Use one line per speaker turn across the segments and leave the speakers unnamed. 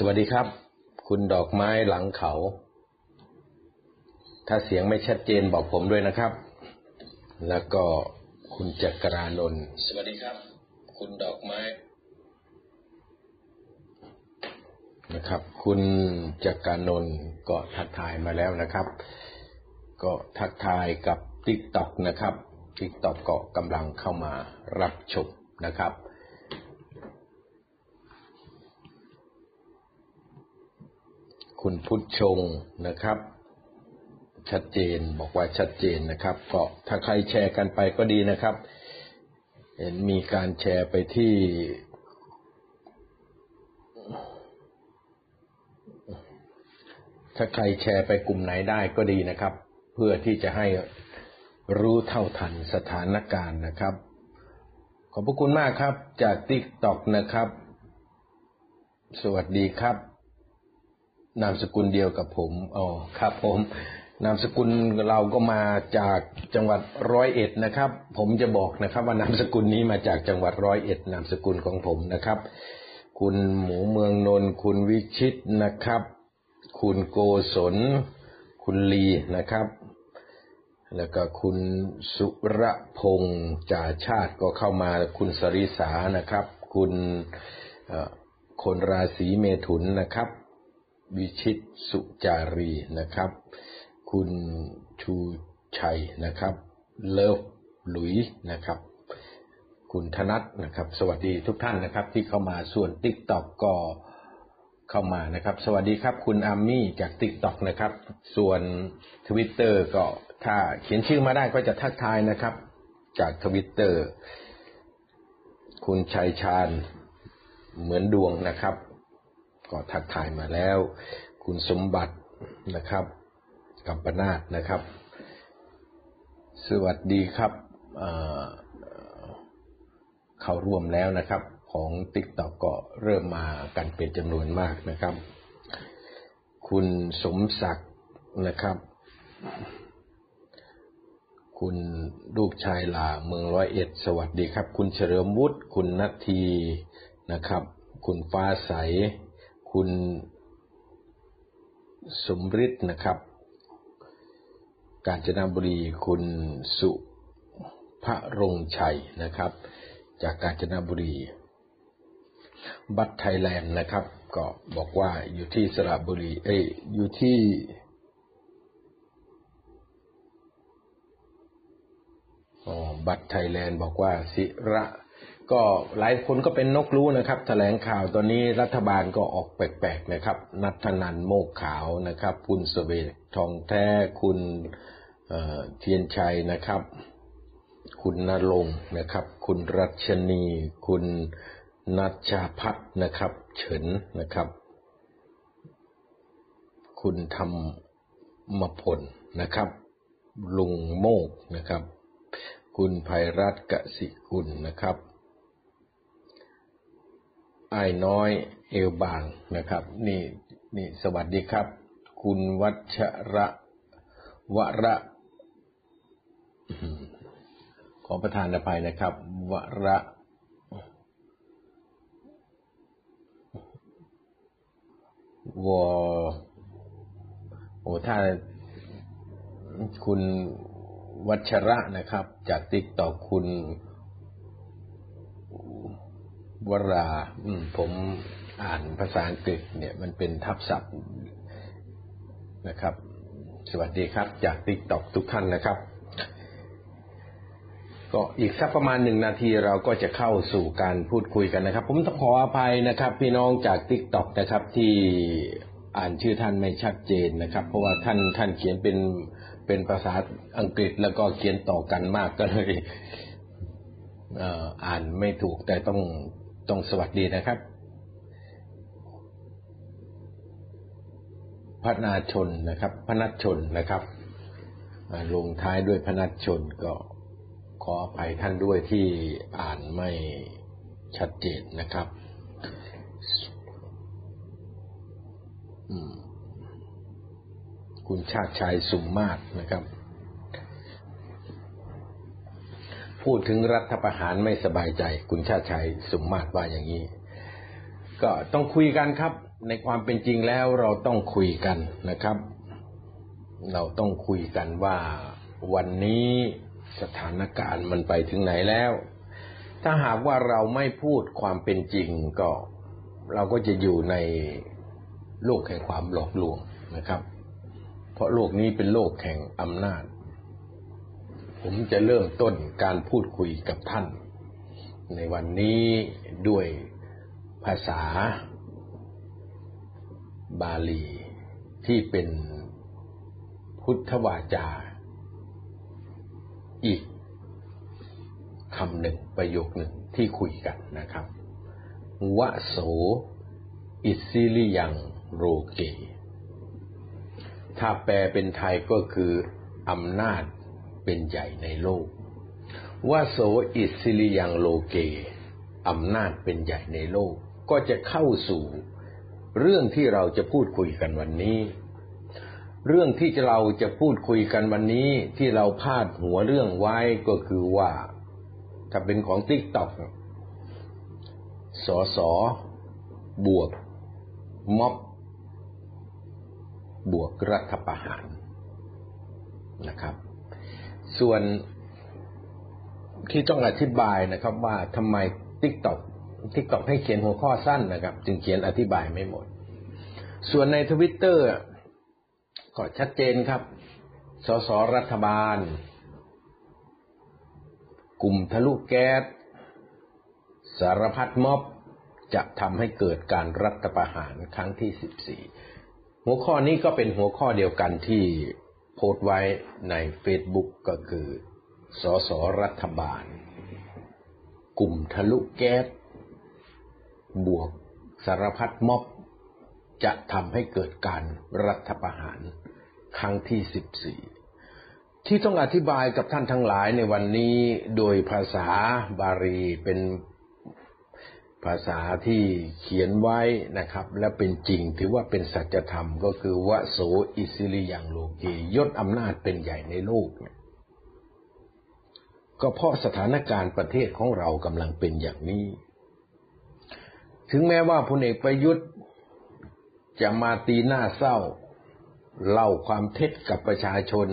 สวัสดีครับ คุณดอกไม้หลังเขา ถ้าเสียงไม่ชัดเจนบอกผมด้วยนะครับ แล้วก็คุณจักรานนท์สวัสดีครับ คุณดอกไม้นะครับ คุณจักรานนท์ก็ทักทายมาแล้วนะครับ ก็ทักทายกับติ๊กต็อกนะครับติ๊กต็อกก็กำลังเข้ามารับชมนะครับ คุณพุทธชงนะครับ ชัดเจนบอกว่าชัดเจนนะครับ ก็ถ้าใครแชร์กันไปก็ดีนะครับ เห็นมีการแชร์ไปที่ ถ้าใครแชร์ไปกลุ่มไหนได้ก็ดีนะครับ เพื่อที่จะให้รู้เท่าทันสถานการณ์นะครับ ขอบพระคุณมากครับจากติ๊กต็อกนะครับ สวัสดีครับ นามสกุลเดียวกับผมอ๋อครับ ผม นามสกุลเราก็มาจากจังหวัดร้อยเอ็ดนะครับ ผมจะบอกนะครับ ว่านามสกุลนี้มาจากจังหวัดร้อยเอ็ดนามสกุลของผมนะครับ คุณหมูเมืองนนท์คุณวิชิตนะครับ คุณโกศล คุณลีนะครับ แล้วก็คุณสุรพงษ์จ่าชาติก็เข้ามาคุณสริสานะครับ คุณคนราศีเมถุนนะครับ วิชิตสุจารีนะครับ คุณชูชัยนะครับ เลิฟหลุยนะครับ คุณธนัทนะครับ สวัสดีทุกท่านนะครับ ที่เข้ามาส่วนติ๊กต็อกก็เข้ามานะครับ สวัสดีครับ คุณอาร์มี่จากติ๊กต็อกนะครับ ส่วนทวิตเตอร์ก็ถ้าเขียนชื่อมาได้ก็จะทักทายนะครับ จากทวิตเตอร์คุณชัยชาญเหมือนดวงนะครับ ก็ทักทายมาแล้ว คุณสมบัตินะครับกัมปนาตนะครับ สวัสดีครับเข้าร่วมแล้วนะครับ ของติ๊กต็อกก็เริ่มมากันเป็นจำนวนมากนะครับ คุณสมศักดิ์นะครับ คุณลูกชายหลาเมืองร้อยเอ็ด สวัสดีครับ คุณเฉลิมวุฒิคุณนัททีนะครับ คุณฟ้าใส คุณสมฤทธิ์นะครับ กาญจนบุรีคุณสุพระรงชัยนะครับ จากกาญจนบุรี บัตไทยแลนด์นะครับ ก็บอกว่าอยู่ที่สระบุรี เอ้ยอยู่ที่บัตไทยแลนด์บอกว่า สิระ ก็หลายคนก็เป็นนกรู้นะครับแถลงข่าวตอนนี้รัฐบาลก็ออกแปลกๆนะครับ นัทนันโมกขาวนะครับ คุณสเวททองแท้คุณเทียนชัยนะครับ คุณนรงนะครับ คุณรัชนี คุณนัชชาพัฒนะครับ เฉินนะครับ คุณธรรมพลนะครับ ลุงโมกนะครับคุณภัยรัตน์กสิกุลนะครับ ไอ้น้อยเอวบางนะครับ นี่นี่สวัสดีครับ คุณวัชระวระขอประทานอภัยนะครับ วระวโอ้ถ้าคุณวัชระนะครับ จากติ๊กต่อคุณ วราผมอ่านภาษาอังกฤษ เนี่ย มันเป็นทับศัพท์นะครับ สวัสดีครับ จากติ๊กต็อกทุกท่านนะครับ ก็อีกสักประมาณหนึ่งนาทีเราก็จะเข้าสู่การพูดคุยกันนะครับ ผมต้องขออภัยนะครับ พี่น้องจากติ๊กต็อกนะครับ ที่อ่านชื่อท่านไม่ชัดเจนนะครับ เพราะว่าท่านท่านเขียนเป็นเป็นภาษาอังกฤษแล้วก็เขียนต่อกันมากก็เลยอ่านไม่ถูกแต่ต้อง ต้องสวัสดีนะครับพระนาชนนะครับ พนัชชนนะครับลงท้ายด้วยพนัชชนก็ขออภัยท่านด้วยที่อ่านไม่ชัดเจนนะครับคุณชาติชายสุมมาศนะครับ พูดถึงรัฐประหารไม่สบายใจ คุณชาติชายสมมาศว่าอย่างนี้ ก็ต้องคุยกันครับ ในความเป็นจริงแล้วเราต้องคุยกันนะครับ เราต้องคุยกันว่าวันนี้สถานการณ์มันไปถึงไหนแล้ว ถ้าหากว่าเราไม่พูดความเป็นจริงก็ เราก็จะอยู่ในโลกแห่งความหลอกลวงนะครับ เพราะโลกนี้เป็นโลกแห่งอำนาจ ผมจะเริ่มต้นการพูดคุยกับท่าน ในวันนี้ด้วยภาษาบาลีที่เป็นพุทธวาจา อีกคำหนึ่งประโยคหนึ่งที่คุยกันนะครับ วะโส อิสิลิยังโรเก ถ้าแปลเป็นไทยก็คืออำนาจ เป็นใหญ่ในโลกวโสอิสฺสริยํ โลเกอำนาจเป็นใหญ่ในโลก ก็จะเข้าสู่ เรื่องที่เราจะพูดคุยกันวันนี้ เรื่องที่เราจะพูดคุยกันวันนี้ที่เราพาดหัวเรื่องไว้ก็คือว่า ถ้าเป็นของ TikTok ส.ส.บวกม็อบบวกรัฐประหารนะครับ ส่วนที่ต้องอธิบายนะครับ ว่าทำไม TikTok TikTok ให้เขียนหัวข้อสั้นนะครับ จึงเขียนอธิบายไม่หมด ส่วนในทวิตเตอร์ก็ชัดเจนครับ ส.ส.รัฐบาล กลุ่มทะลุแก๊สสารพัดม็อบจะทำให้เกิดการรัฐประหารครั้งที่ 14 หัวข้อนี้ก็เป็นหัวข้อเดียวกันที่ โพสต์ไว้ใน Facebook ก็คือ สสรัฐบาล กลุ่มทะลุแก๊สบวกสารพัดม็อบ จะทำให้เกิดการรัฐประหารครั้งที่สิบสี่ที่ต้องอธิบายกับท่านทั้งหลายในวันนี้โดยภาษาบาลีเป็น ภาษาที่เขียนไว้นะครับ และเป็นจริงถือว่าเป็นสัจธรรมก็คือวโสอิสิริยังโลกียศอำนาจเป็นใหญ่ในโลกเนี่ยก็เพราะสถานการณ์ประเทศของเรากำลังเป็นอย่างนี้ ถึงแม้ว่าพลเอกประยุทธ์จะมาตีหน้าเศร้า เล่าความเท็จกับประชาชน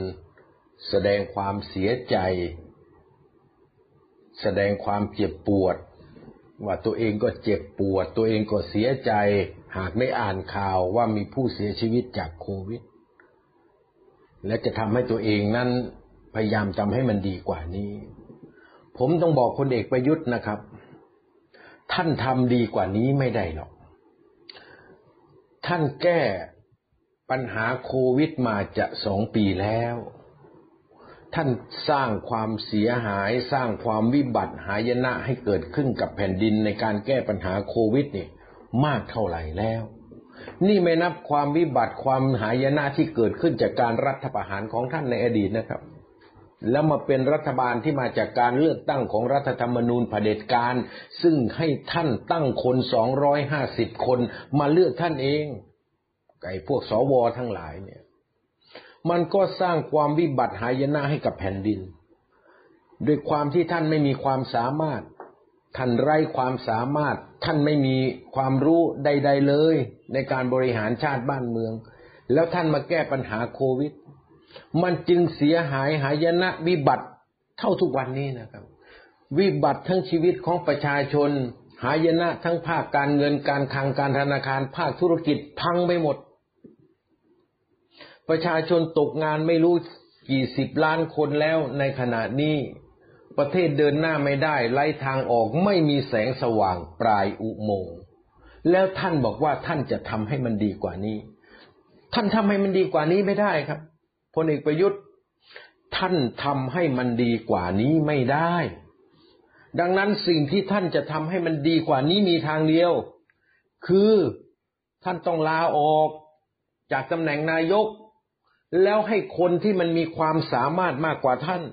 แสดงความเสียใจ แสดงความเจ็บปวด ว่าตัวเองก็เจ็บปวด ตัวเองก็เสียใจ หากได้อ่านข่าวว่ามีผู้เสียชีวิตจากโควิด และจะทำให้ตัวเองนั้นพยายามทำให้มันดีกว่านี้ ผมต้องบอกพลเอกประยุทธ์นะครับ ท่านทำดีกว่านี้ไม่ได้หรอก ท่านแก้ปัญหาโควิดมาจะสองปีแล้ว ท่านสร้างความเสียหาย สร้างความวิบัติหายนะให้เกิดขึ้นกับแผ่นดินในการแก้ปัญหาโควิดนี่มากเท่าไหร่แล้ว นี่ไม่นับความวิบัติความหายนะที่เกิดขึ้นจากการรัฐประหารของท่านในอดีตนะครับ แล้วมาเป็นรัฐบาลที่มาจากการเลือกตั้งของรัฐธรรมนูญเผด็จการ ซึ่งให้ท่านตั้งคนสองร้อยห้าสิบคนมาเลือกท่านเองไอ้พวกสวทั้งหลายเนี่ย มันก็สร้างความวิบัติหายนะให้กับแผ่นดิน ด้วยความที่ท่านไม่มีความสามารถ ท่านไร้ความสามารถ ท่านไม่มีความรู้ใด ๆเลย ในการบริหารชาติบ้านเมือง แล้วท่านมาแก้ปัญหาโควิด มันจึงเสียหายหายนะวิบัติเท่าทุกวันนี้นะครับ วิบัติทั้งชีวิตของประชาชน หายนะทั้งภาคการเงินการคลังการธนาคารภาคธุรกิจพังไปหมด ประชาชนตกงานไม่รู้กี่สิบล้านคนแล้วในขณะนี้ประเทศเดินหน้าไม่ได้ไล่ทางออกไม่มีแสงสว่างปลายอุโมงค์แล้วท่านบอกว่าท่านจะทำให้มันดีกว่านี้ ท่านทำให้มันดีกว่านี้ไม่ได้ครับพลเอกประยุทธ์ ท่านทำให้มันดีกว่านี้ไม่ได้ ดังนั้นสิ่งที่ท่านจะทำให้มันดีกว่านี้มีทางเดียว คือท่านต้องลาออกจากตำแหน่งนายก แล้วให้คนที่มันมีความสามารถมากกว่าท่าน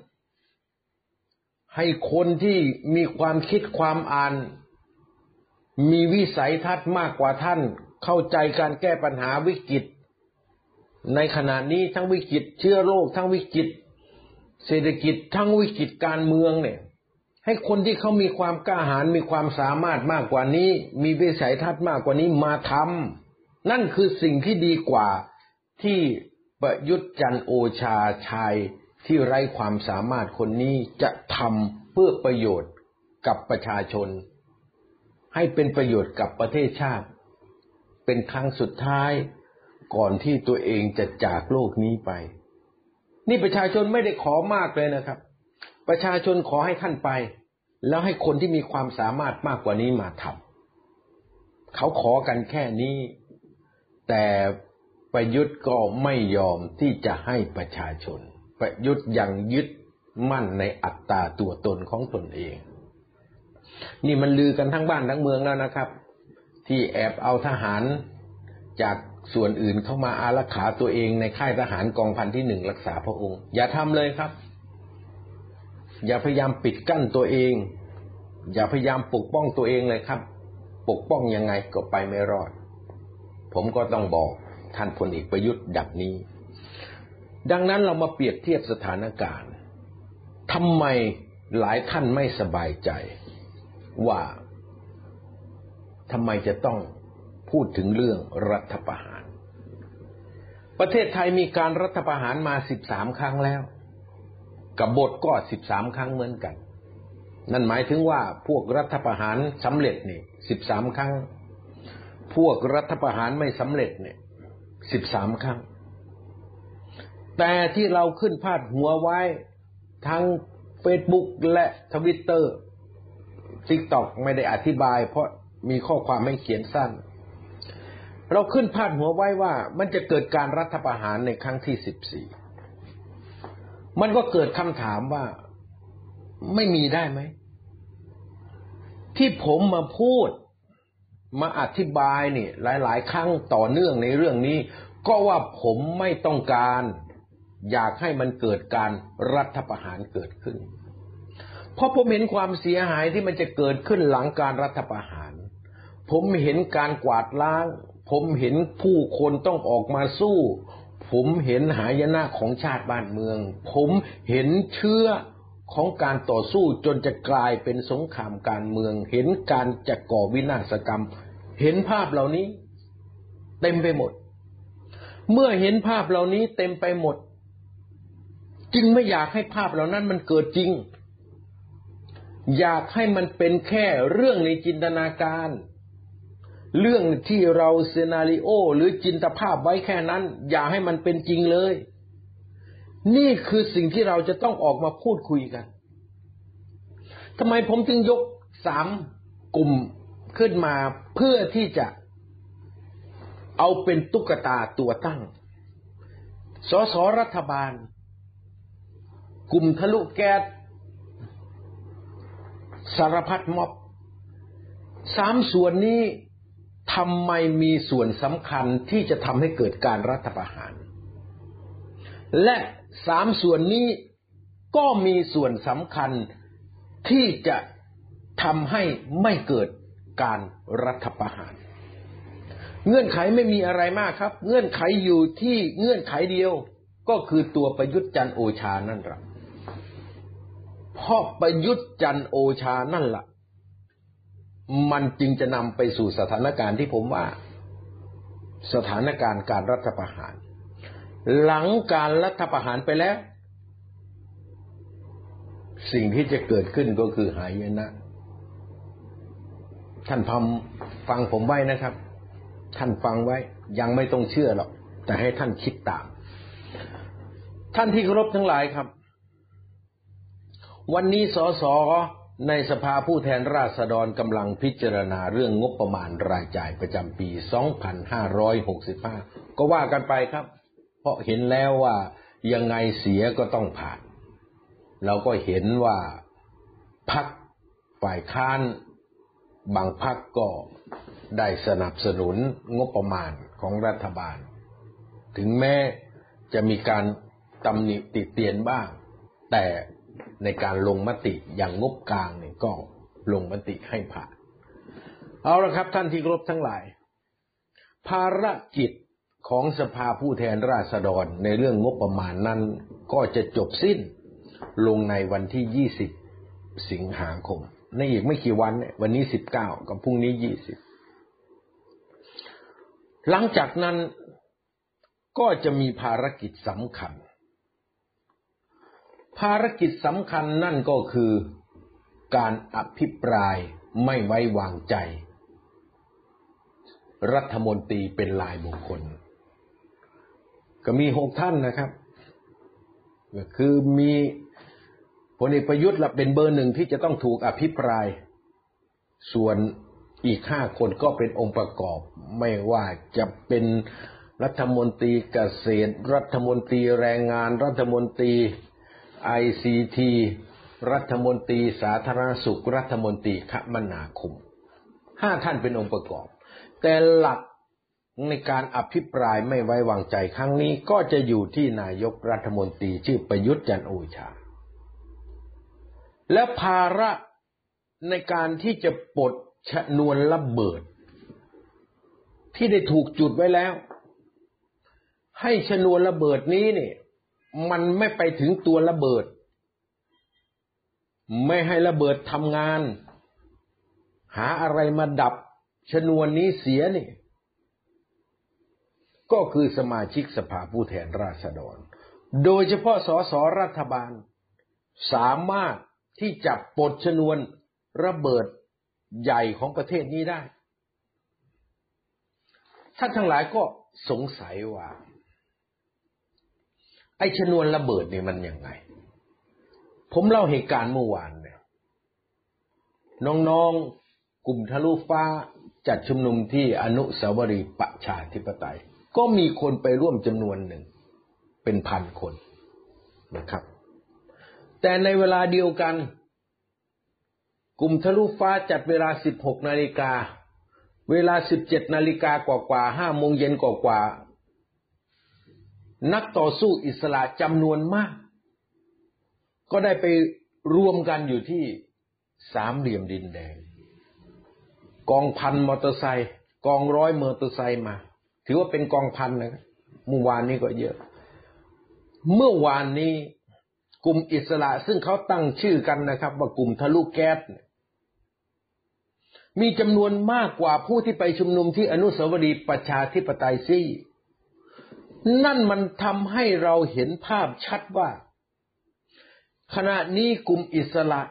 ให้คนที่มีความคิดความอ่าน มีวิสัยทัศน์มากกว่าท่าน เข้าใจการแก้ปัญหาวิกฤต ในขณะนี้ทั้งวิกฤตเชื้อโรคทั้งวิกฤต เศรษฐกิจทั้งวิกฤตการเมืองเนี่ย ให้คนที่เขามีความกล้าหาญมีความสามารถมากกว่านี้ มีวิสัยทัศน์มากกว่านี้มาทนั่นคือสิ่งที่ดีกว่าที่ ประยุทธ์จันโอชาชายที่ไร้ความสามารถคนนี้จะทำเพื่อประโยชน์กับประชาชน ให้เป็นประโยชน์กับประเทศชาติ เป็นครั้งสุดท้ายก่อนที่ตัวเองจะจากโลกนี้ไป นี่ประชาชนไม่ได้ขอมากเลยนะครับ ประชาชนขอให้ท่านไป แล้วให้คนที่มีความสามารถมากกว่านี้มาทำเขาขอกันแค่นี้ แต่ ประยุทธ์ก็ไม่ยอมที่จะให้ประชาชน ประยุทธ์ยังยึดมั่นในอัตตาตัวตนของตนเอง นี่มันลือกันทั้งบ้านทั้งเมืองแล้วนะครับ ที่แอบเอาทหารจากส่วนอื่นเข้ามาอารักขาตัวเองในค่ายทหารกองพันที่หนึ่งรักษาพระองค์ อย่าทำเลยครับ อย่าพยายามปิดกั้นตัวเอง อย่าพยายามปกป้องตัวเองเลยครับ ปกป้องยังไงก็ไปไม่รอด ผมก็ต้องบอก ท่านพลเอกประยุทธ์ดับนี้ ดังนั้นเรามาเปรียบเทียบสถานการณ์ทำไมหลายท่านไม่สบายใจ ว่าทำไมจะต้องพูดถึงเรื่องรัฐประหาร ประเทศไทยมีการรัฐประหารมาสิบสามครั้งแล้วกับบทก็สิบสามครั้งเหมือนกัน นั่นหมายถึงว่าพวกรัฐประหารสำเร็จนี่สิบสามครั้ง พวกรัฐประหารไม่สำเร็จเนี่ย สิบสามครั้ง แต่ที่เราขึ้นพาดหัวไว้ทั้งเฟซบุ๊กและทวิตเตอร์ TikTok ไม่ได้อธิบาย เพราะมีข้อความไม่เขียนสั้น เราขึ้นพาดหัวไว้ว่ามันจะเกิดการรัฐประหารในครั้งที่สิบสี่มันก็เกิดคำถามว่าไม่มีได้ไหม ที่ผมมาพูด มาอธิบายนี่หลาย ๆ ครั้งต่อเนื่องในเรื่องนี้ ก็ว่าผมไม่ต้องการ อยากให้มันเกิดการรัฐประหารเกิดขึ้น เพราะผมเห็นความเสียหายที่มันจะเกิดขึ้นหลังการรัฐประหาร ผมเห็นการกวาดล้าง ผมเห็นผู้คนต้องออกมาสู้ ผมเห็นหายนะของชาติบ้านเมือง ผมเห็นเชื้อของการต่อสู้จนจะกลายเป็นสงครามการเมือง เห็นการจะก่อวินาศกรรม เห็นภาพเหล่านี้ เต็มไปหมด เมื่อเห็นภาพเหล่านี้เต็มไปหมด จึงไม่อยากให้ภาพเหล่านั้นมันเกิดจริง อยากให้มันเป็นแค่เรื่องในจินตนาการ เรื่องที่เราเซนาริโอ หรือจินตภาพไว้แค่นั้น อย่าให้มันเป็นจริงเลย นี่คือสิ่งที่เราจะต้องออกมาพูดคุยกันทำไมผมจึงยกสามกลุ่ม ขึ้นมาเพื่อที่จะเอาเป็นตุ๊กตาตัวตั้ง สสรัฐบาล กลุ่มทะลุแก๊สสารพัดม็อบสามส่วนนี้ทำไมมีส่วนสำคัญที่จะทำให้เกิดการรัฐประหาร และสามส่วนนี้ก็มีส่วนสำคัญที่จะทำให้ไม่เกิด การรัฐประหาร เงื่อนไขไม่มีอะไรมากครับ เงื่อนไขอยู่ที่เงื่อนไขเดียวก็คือตัวประยุทธ์จันโอชานั่นแหละพราะประยุทธ์จันโอชานั่นละ่ะ มันจึงจะนำไปสู่สถานการณ์ที่ผมว่า สถานการณ์การรัฐประหาร หลังการรัฐประหารไปแล้ว สิ่งที่จะเกิดขึ้นก็คือหายนะ ท่านพมฟังผมไว้นะครับ ท่านฟังไว้ ยังไม่ต้องเชื่อหรอก แต่ให้ท่านคิดตาม ท่านที่เคารพทั้งหลายครับ วันนี้สสในสภาผู้แทนราษฎรกำลังพิจารณาเรื่องงบประมาณรายจ่ายประจำปี 2565 ก็ว่ากันไปครับ เพราะเห็นแล้วว่ายังไงเสียก็ต้องผ่าน เราก็เห็นว่าพักฝ่ายค้าน บางพักก็ได้สนับสนุนงบประมาณของรัฐบาล ถึงแม้จะมีการตำหนิติเตียนบ้าง แต่ในการลงมติอย่างงบกลางเนี่ยก็ลงมติให้ผ่าน เอาละครับท่านที่ครบทั้งหลาย ภารกิจของสภาผู้แทนราษฎรในเรื่องงบประมาณนั้นก็จะจบสิ้นลงในวันที่ 20 สิงหาคม ในอีกไม่กี่วันวันนี้19กับพรุ่งนี้20หลังจากนั้นก็จะมีภารกิจสำคัญ ภารกิจสำคัญนั่นก็คือการอภิปรายไม่ไว้วางใจ รัฐมนตรีเป็นลายบุคคล ก็มีหกท่านนะครับ ก็คือมี พลเอกประยุทธ์ละเป็นเบอร์หนึ่งที่จะต้องถูกอภิปราย ส่วนอีกห้าคนก็เป็นองค์ประกอบ ไม่ว่าจะเป็นรัฐมนตรีเกษตร รัฐมนตรีแรงงาน รัฐมนตรีไอซีทีรัฐมนตรีสาธารณสุข รัฐมนตรีคมนาคมห้าท่านเป็นองค์ประกอบ แต่หลักในการอภิปรายไม่ไว้วางใจครั้งนี้ก็จะอยู่ที่นายกรัฐมนตรีชื่อประยุทธ์จันโอชา และภาระในการที่จะปลดชนวนระเบิด ที่ได้ถูกจุดไว้แล้ว ให้ชนวนระเบิดนี้เนี่ย มันไม่ไปถึงตัวระเบิด ไม่ให้ระเบิดทำงาน หาอะไรมาดับชนวนนี้เสียนี่ก็คือสมาชิกสภาผู้แทนราษฎร โดยเฉพาะสสรัฐบาล สามารถ ที่จะปลดชนวนระเบิดใหญ่ของประเทศนี้ได้ ท่านทั้งหลายก็สงสัยว่า ไอ้ชนวนระเบิดนี่มันยังไง ผมเล่าเหตุการณ์เมื่อวานเนี่ย น้องๆกลุ่มทะลุฟ้าจัดชุมนุมที่อนุสาวรีย์ประชาธิปไตย ก็มีคนไปร่วมจำนวนหนึ่ง เป็นพันคนนะครับ แต่ในเวลาเดียวกัน กลุ่มทะลุฟ้าจัดเวลา 16 นาฬิกา เวลา 17 นาฬิกากว่ากว่า5โมงเย็นกว่ากว่า นักต่อสู้อิสระจำนวนมาก ก็ได้ไปรวมกันอยู่ที่สามเหลี่ยมดินแดง กองพันมอเตอร์ไซค์กองร้อยมอเตอร์ไซค์มา ถือว่าเป็นกองพันนะเมื่อวานนี้ก็เยอะ เมื่อวานนี้ กลุ่มอิสระซึ่งเขาตั้งชื่อกันนะครับ ว่ากลุ่มทะลุแก๊สมีจำนวนมากกว่าผู้ที่ไปชุมนุมที่อนุสาวรีย์ประชาธิปไตยซี่นั่นมันทำให้เราเห็นภาพชัดว่า ขณะนี้กลุ่มอิสระ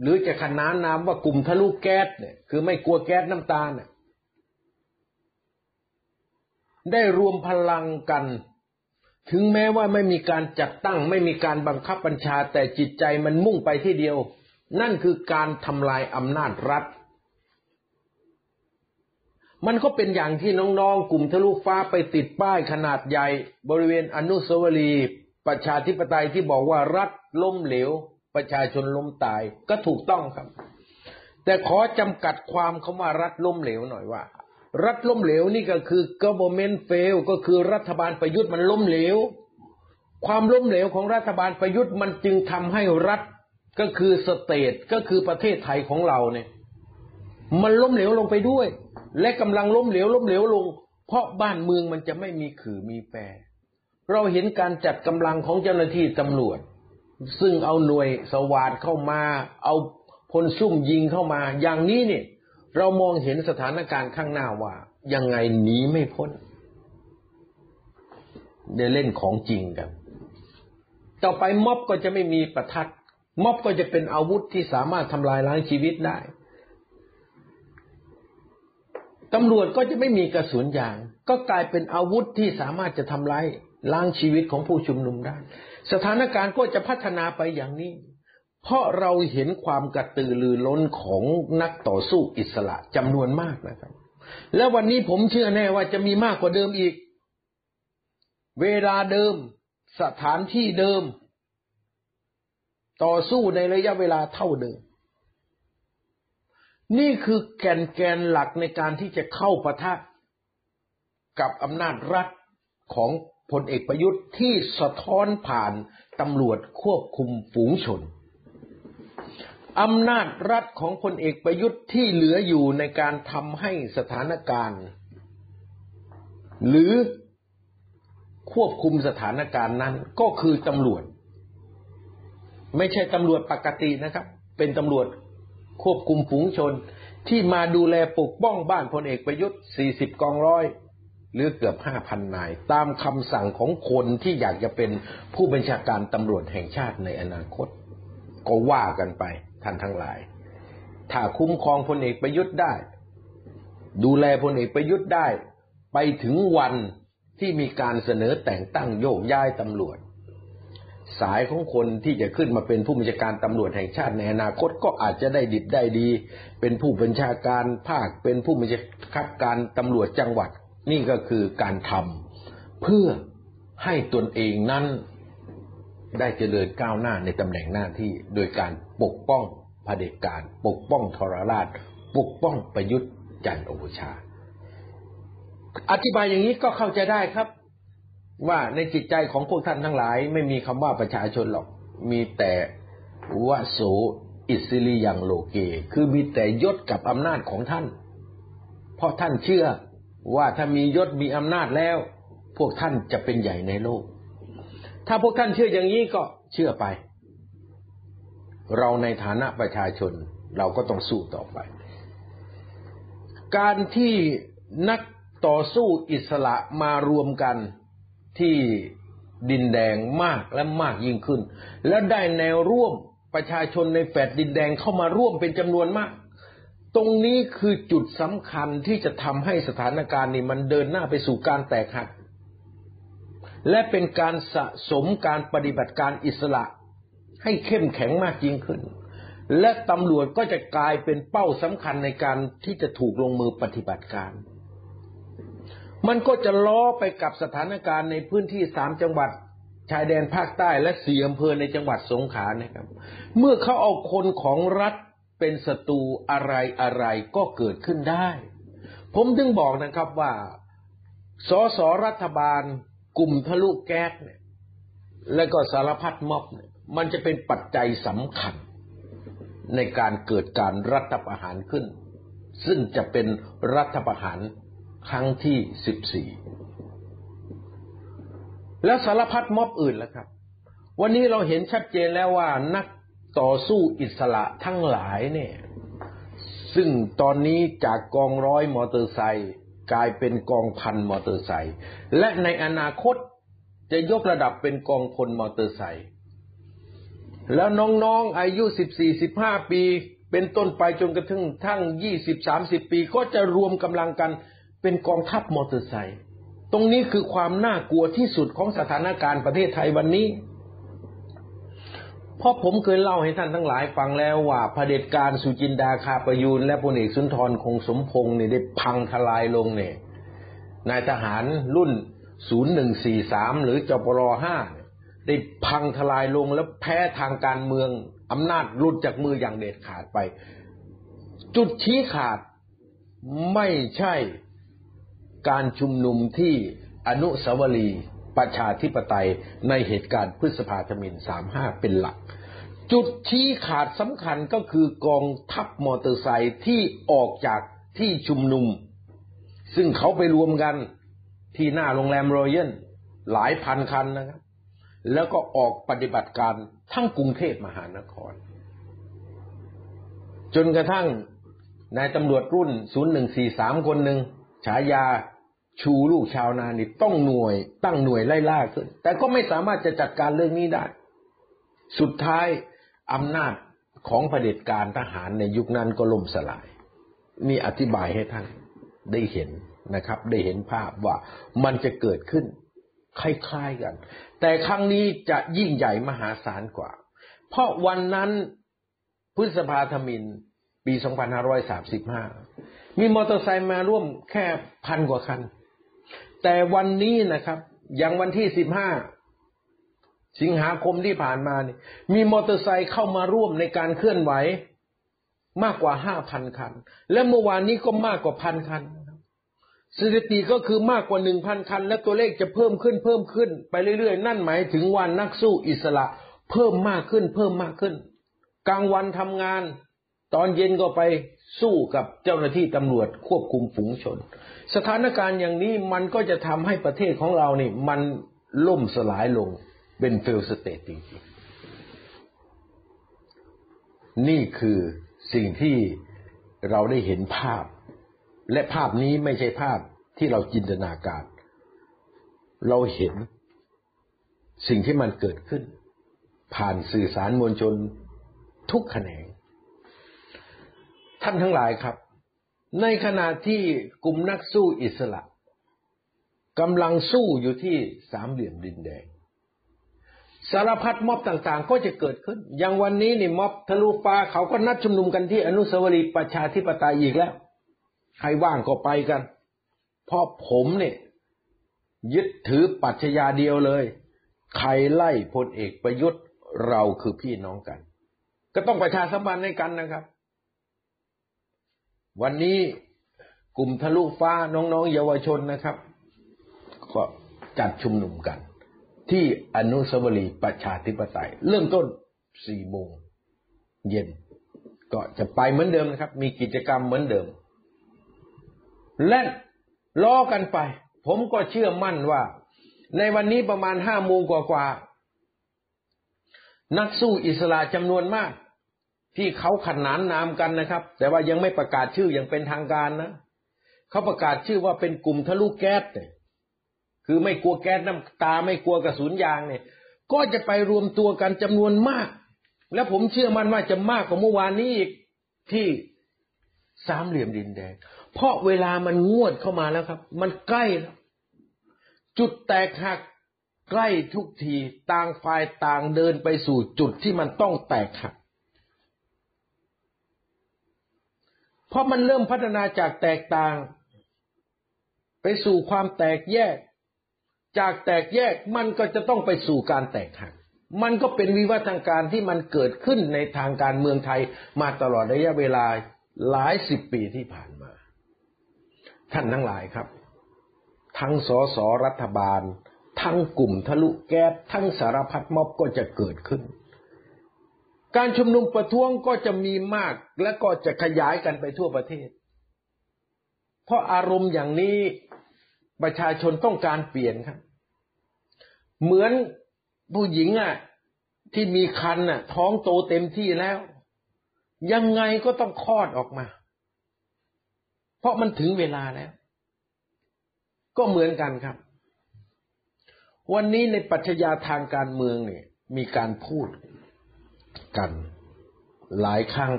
หรือจะขนานนามว่ากลุ่มทะลุแก๊สเนี่ยคือไม่กลัวแก๊สน้ำตาเนี่ยได้รวมพลังกัน ถึงแม้ว่าไม่มีการจัดตั้ง ไม่มีการบังคับบัญชาแต่จิตใจมันมุ่งไปที่เดียว นั่นคือการทำลายอำนาจรัฐ มันก็เป็นอย่างที่น้องๆ กลุ่มทะลุฟ้าไปติดป้ายขนาดใหญ่ บริเวณอนุสาวรีย์ประชาธิปไตยที่บอกว่ารัฐล้มเหลว ประชาชนล้มตายก็ถูกต้องครับ แต่ขอจำกัดความคำว่ารัฐล้มเหลวหน่อยว่า รัฐล้มเหลวนี่ก็คือ government fail ก็คือรัฐบาลประยุทธ์มันล้มเหลว ความล้มเหลวของรัฐบาลประยุทธ์มันจึงทำให้รัฐก็คือสเตทก็คือประเทศไทยของเราเนี่ย มันล้มเหลวลงไปด้วย และกำลังล้มเหลวล้มเหลวลง เพราะบ้านเมืองมันจะไม่มีขื่อมีแปร เราเห็นการจัดกำลังของเจ้าหน้าที่ตำรวจ ซึ่งเอาหน่วยสวาดเข้ามา เอาพลซุ่มยิงเข้ามา อย่างนี้เนี่ย เรามองเห็นสถานการณ์ข้างหน้าว่า ยังไงหนีไม่พ้นเดี๋ยวเล่นของจริงกัน ต่อไปม็อบก็จะไม่มีประทัด ม็อบก็จะเป็นอาวุธที่สามารถทำลายล้างชีวิตได้ตำรวจก็จะไม่มีกระสุนยาง ก็กลายเป็นอาวุธที่สามารถจะทำลายล้างชีวิตของผู้ชุมนุมได้ สถานการณ์ก็จะพัฒนาไปอย่างนี้ เพราะเราเห็นความกระตือรือร้นของนักต่อสู้อิสระจำนวนมากนะครับ และวันนี้ผมเชื่อแน่ว่าจะมีมากกว่าเดิมอีก เวลาเดิม สถานที่เดิม ต่อสู้ในระยะเวลาเท่าเดิม นี่คือแกนแกนหลักในการที่จะเข้าปะทะกับอำนาจรัฐของพลเอกประยุทธ์ที่สะท้อนผ่านตำรวจควบคุมฝูงชน อำนาจรัฐของพลเอกประยุทธ์ที่เหลืออยู่ในการทำให้สถานการณ์ หรือควบคุมสถานการณ์นั้นก็คือตำรวจ ไม่ใช่ตำรวจปกตินะครับ เป็นตำรวจควบคุมฝูงชน ที่มาดูแลปกป้องบ้านพลเอกประยุทธ์ 40 กองร้อย หรือเกือบ 5,000 นาย ตามคำสั่งของคนที่อยากจะเป็นผู้บัญชาการตำรวจแห่งชาติในอนาคต ก็ว่ากันไป ท่านทั้งหลาย ถ้าคุ้มครองพลเอกประยุทธ์ได้ ดูแลพลเอกประยุทธ์ได้ ไปถึงวันที่มีการเสนอแต่งตั้งโยกย้ายตำรวจ สายของคนที่จะขึ้นมาเป็นผู้บัญชาการตำรวจแห่งชาติในอนาคตก็อาจจะได้ดิบได้ดี เป็นผู้บัญชาการภาคเป็นผู้บัญชาการตำรวจจังหวัด นี่ก็คือการทำเพื่อให้ตนเองนั้นได้เจริญก้าวหน้าในตำแหน่งหน้าที่โดยการ ปกป้องเผด็จการ ปกป้องทรราช ปกป้องประยุทธ์จันโอชา อธิบายอย่างนี้ก็เข้าใจได้ครับ ว่าในจิตใจของพวกท่านทั้งหลาย ไม่มีคำว่าประชาชนหรอก มีแต่วโสอิสริยังโลเก คือมีแต่ยศกับอำนาจของท่าน เพราะท่านเชื่อว่าถ้ามียศมีอำนาจแล้ว พวกท่านจะเป็นใหญ่ในโลก ถ้าพวกท่านเชื่ออย่างนี้ก็เชื่อไป เราในฐานะประชาชนเราก็ต้องสู้ต่อไป การที่นักต่อสู้อิสระมารวมกันที่ดินแดงมากและมากยิ่งขึ้น และได้แนวร่วมประชาชนในแฟดดินแดงเข้ามาร่วมเป็นจำนวนมาก ตรงนี้คือจุดสำคัญที่จะทำให้สถานการณ์นี้มันเดินหน้าไปสู่การแตกหัก และเป็นการสะสมการปฏิบัติการอิสระ ให้เข้มแข็งมากยิ่งขึ้น และตำรวจก็จะกลายเป็นเป้าสำคัญในการที่จะถูกลงมือปฏิบัติการ มันก็จะล้อไปกับสถานการณ์ในพื้นที่สามจังหวัดชายแดนภาคใต้และสี่อำเภอในจังหวัดสงขลานะครับ เมื่อเขาเอาคนของรัฐเป็นศัตรูอะไรอะไรก็เกิดขึ้นได้ ผมถึงบอกนะครับว่าสสรัฐบาล กลุ่มทะลุแก๊สเนี่ย และก็สารพัดม็อบเนี่ย มันจะเป็นปัจจัยสำคัญในการเกิดการรัฐประหารขึ้น ซึ่งจะเป็นรัฐประหารครั้งที่สิบสี่แล้วสารพัดม็อบอื่นแล้วครับ วันนี้เราเห็นชัดเจนแล้วว่านักต่อสู้อิสระทั้งหลายเนี่ย ซึ่งตอนนี้จากกองร้อยมอเตอร์ไซค์กลายเป็นกองพันมอเตอร์ไซค์และในอนาคตจะยกระดับเป็นกองพลมอเตอร์ไซค์ แล้วน้องๆอายุสิบสี่สิบห้าปี เป็นต้นไปจนกระทั่งทั้งยี่สิบสามสิบปี ก็จะรวมกำลังกันเป็นกองทัพมอเตอร์ไซค์ตรงนี้คือความน่ากลัวที่สุดของสถานการณ์ประเทศไทยวันนี้เพราะผมเคยเล่าให้ท่านทั้งหลายฟังแล้วว่าเผด็จการสุจินดาคาประยูนและพลเอกสุนทรคงสมพงศ์เนี่ยได้พังทลายลงเนี่ยนายทหารรุ่น 0143 หรือจปร5 ได้พังทลายลงแล้วแพ้ทางการเมืองอำนาจรุดจากมืออย่างเด็ดขาดไป จุดชี้ขาดไม่ใช่การชุมนุมที่อนุสาวรีย์ประชาธิปไตยในเหตุการณ์พฤษภาธมิน 35 เป็นหลัก จุดชี้ขาดสำคัญก็คือกองทัพมอเตอร์ไซค์ที่ออกจากที่ชุมนุม ซึ่งเขาไปรวมกันที่หน้าโรงแรมรอยัลหลายพันคันนะครับ แล้วก็ออกปฏิบัติการทั้งกรุงเทพมหานคร จนกระทั่งนายตำรวจรุ่น 0143 คนหนึ่งฉายาชูลูกชาวนานี่ต้องหน่วย ตั้งหน่วยไล่ล่าขึ้น แต่ก็ไม่สามารถจะจัดการเรื่องนี้ได้ สุดท้ายอำนาจของเผด็จการทหารในยุคนั้นก็ล่มสลาย นี่อธิบายให้ท่านได้เห็นนะครับ ได้เห็นภาพว่ามันจะเกิดขึ้น คล้ายๆกัน แต่ครั้งนี้จะยิ่งใหญ่มหาศาลกว่า เพราะวันนั้นพฤษภาธมินปี 2535 มีมอเตอร์ไซค์มาร่วมแค่พันกว่าคัน แต่วันนี้นะครับ อย่างวันที่สิบห้าสิงหาคมที่ผ่านมานี่มีมอเตอร์ไซค์เข้ามาร่วมในการเคลื่อนไหวมากกว่าห้าพันคัน และเมื่อวานนี้ก็มากกว่าพันคัน สถิติก็คือมากกว่าหนึ่งพันคัน และตัวเลขจะเพิ่มขึ้นเพิ่มขึ้น ไปเรื่อยๆ นั่นหมายถึงวันนักสู้อิสระ เพิ่มมากขึ้นเพิ่มมากขึ้น กลางวันทำงาน ตอนเย็นก็ไปสู้กับเจ้าหน้าที่ตำรวจควบคุมฝูงชน สถานการณ์อย่างนี้มันก็จะทำให้ประเทศของเรานี่ มันล่มสลายลงเป็น failed state จริงๆนี่คือสิ่งที่เราได้เห็นภาพ และภาพนี้ไม่ใช่ภาพที่เราจินตนาการ เราเห็นสิ่งที่มันเกิดขึ้น ผ่านสื่อสารมวลชนทุกแขนง ท่านทั้งหลายครับ ในขณะที่กลุ่มนักสู้อิสระกำลังสู้อยู่ที่สามเหลี่ยมดินแดง สารพัดม็อบต่างๆ ก็จะเกิดขึ้น อย่างวันนี้นี่ม็อบทะลุฟ้าเขาก็นัดชุมนุมกันที่อนุสาวรีย์ประชาธิปไตยอีกแล้ว ใครว่างก็ไปกัน เพราะผมเนี่ยยึดถือปัจญาเดียวเลย ใครไล่พลเอกประยุทธ์เราคือพี่น้องกัน ก็ต้องประชาสัมพันธ์ให้กันนะครับ วันนี้กลุ่มทะลุฟ้าน้องๆเยาวชนนะครับ ก็จัดชุมนุมกัน ที่อนุสาวรีย์ประชาธิปไตย เริ่มต้นสี่โมงเย็น ก็จะไปเหมือนเดิมนะครับ มีกิจกรรมเหมือนเดิม และล้อกันไป ผมก็เชื่อมั่นว่า ในวันนี้ประมาณห้าโมงกว่าๆนักสู้อิสระจำนวนมาก ที่เขาขนานนามกันนะครับ แต่ว่ายังไม่ประกาศชื่ออย่างเป็นทางการนะเขาประกาศชื่อว่าเป็นกลุ่มทะลุแก๊สเนี่ยคือไม่กลัวแก๊สน้ำตาไม่กลัวกระสุนยางเนี่ย ก็จะไปรวมตัวกันจำนวนมาก และผมเชื่อมั่นว่าจะมากกว่าเมื่อวานนี้อีกที่สามเหลี่ยมดินแดง เพราะเวลามันงวดเข้ามาแล้วครับ มันใกล้แล้วจุดแตกหักใกล้ทุกทีต่างฝ่ายต่างเดินไปสู่จุดที่มันต้องแตกหัก เพราะมันเริ่มพัฒนาจากแตกต่าง ไปสู่ความแตกแยก จากแตกแยกมันก็จะต้องไปสู่การแตกหัก มันก็เป็นวิวัฒนาการที่มันเกิดขึ้นในทางการเมืองไทยมาตลอดระยะเวลาหลายสิบปีที่ผ่านมา ท่านทั้งหลายครับ ทั้งสสรัฐบาล ทั้งกลุ่มทะลุแก๊สทั้งสารพัดม็อบก็จะเกิดขึ้น การชุมนุมประท้วงก็จะมีมากและก็จะขยายกันไปทั่วประเทศ เพราะอารมณ์อย่างนี้ประชาชนต้องการเปลี่ยนครับ เหมือนผู้หญิงอะที่มีคันอะ ท้องโตเต็มที่แล้ว ยังไงก็ต้องคลอดออกมา เพราะมันถึงเวลาแล้ว ก็เหมือนกันครับ วันนี้ในปัจจยาทางการเมืองเนี่ย มีการพูดกัน หลายครั้ง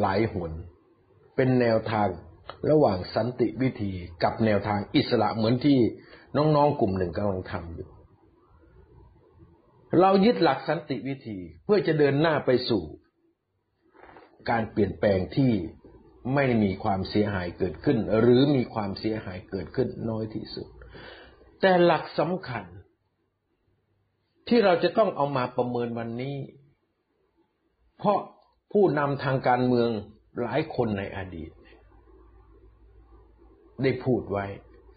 หลายหน เป็นแนวทางระหว่างสันติวิธีกับแนวทางอิสระเหมือนที่น้องๆกลุ่มหนึ่งกำลังทำอยู่ เรายึดหลักสันติวิธีเพื่อจะเดินหน้าไปสู่ การเปลี่ยนแปลงที่ ไม่มีความเสียหายเกิดขึ้น หรือมีความเสียหายเกิดขึ้นน้อยที่สุด แต่หลักสำคัญ ที่เราจะต้องเอามาประเมินวันนี้ เพราะผู้นำทางการเมืองหลายคนในอดีต ได้พูดไว้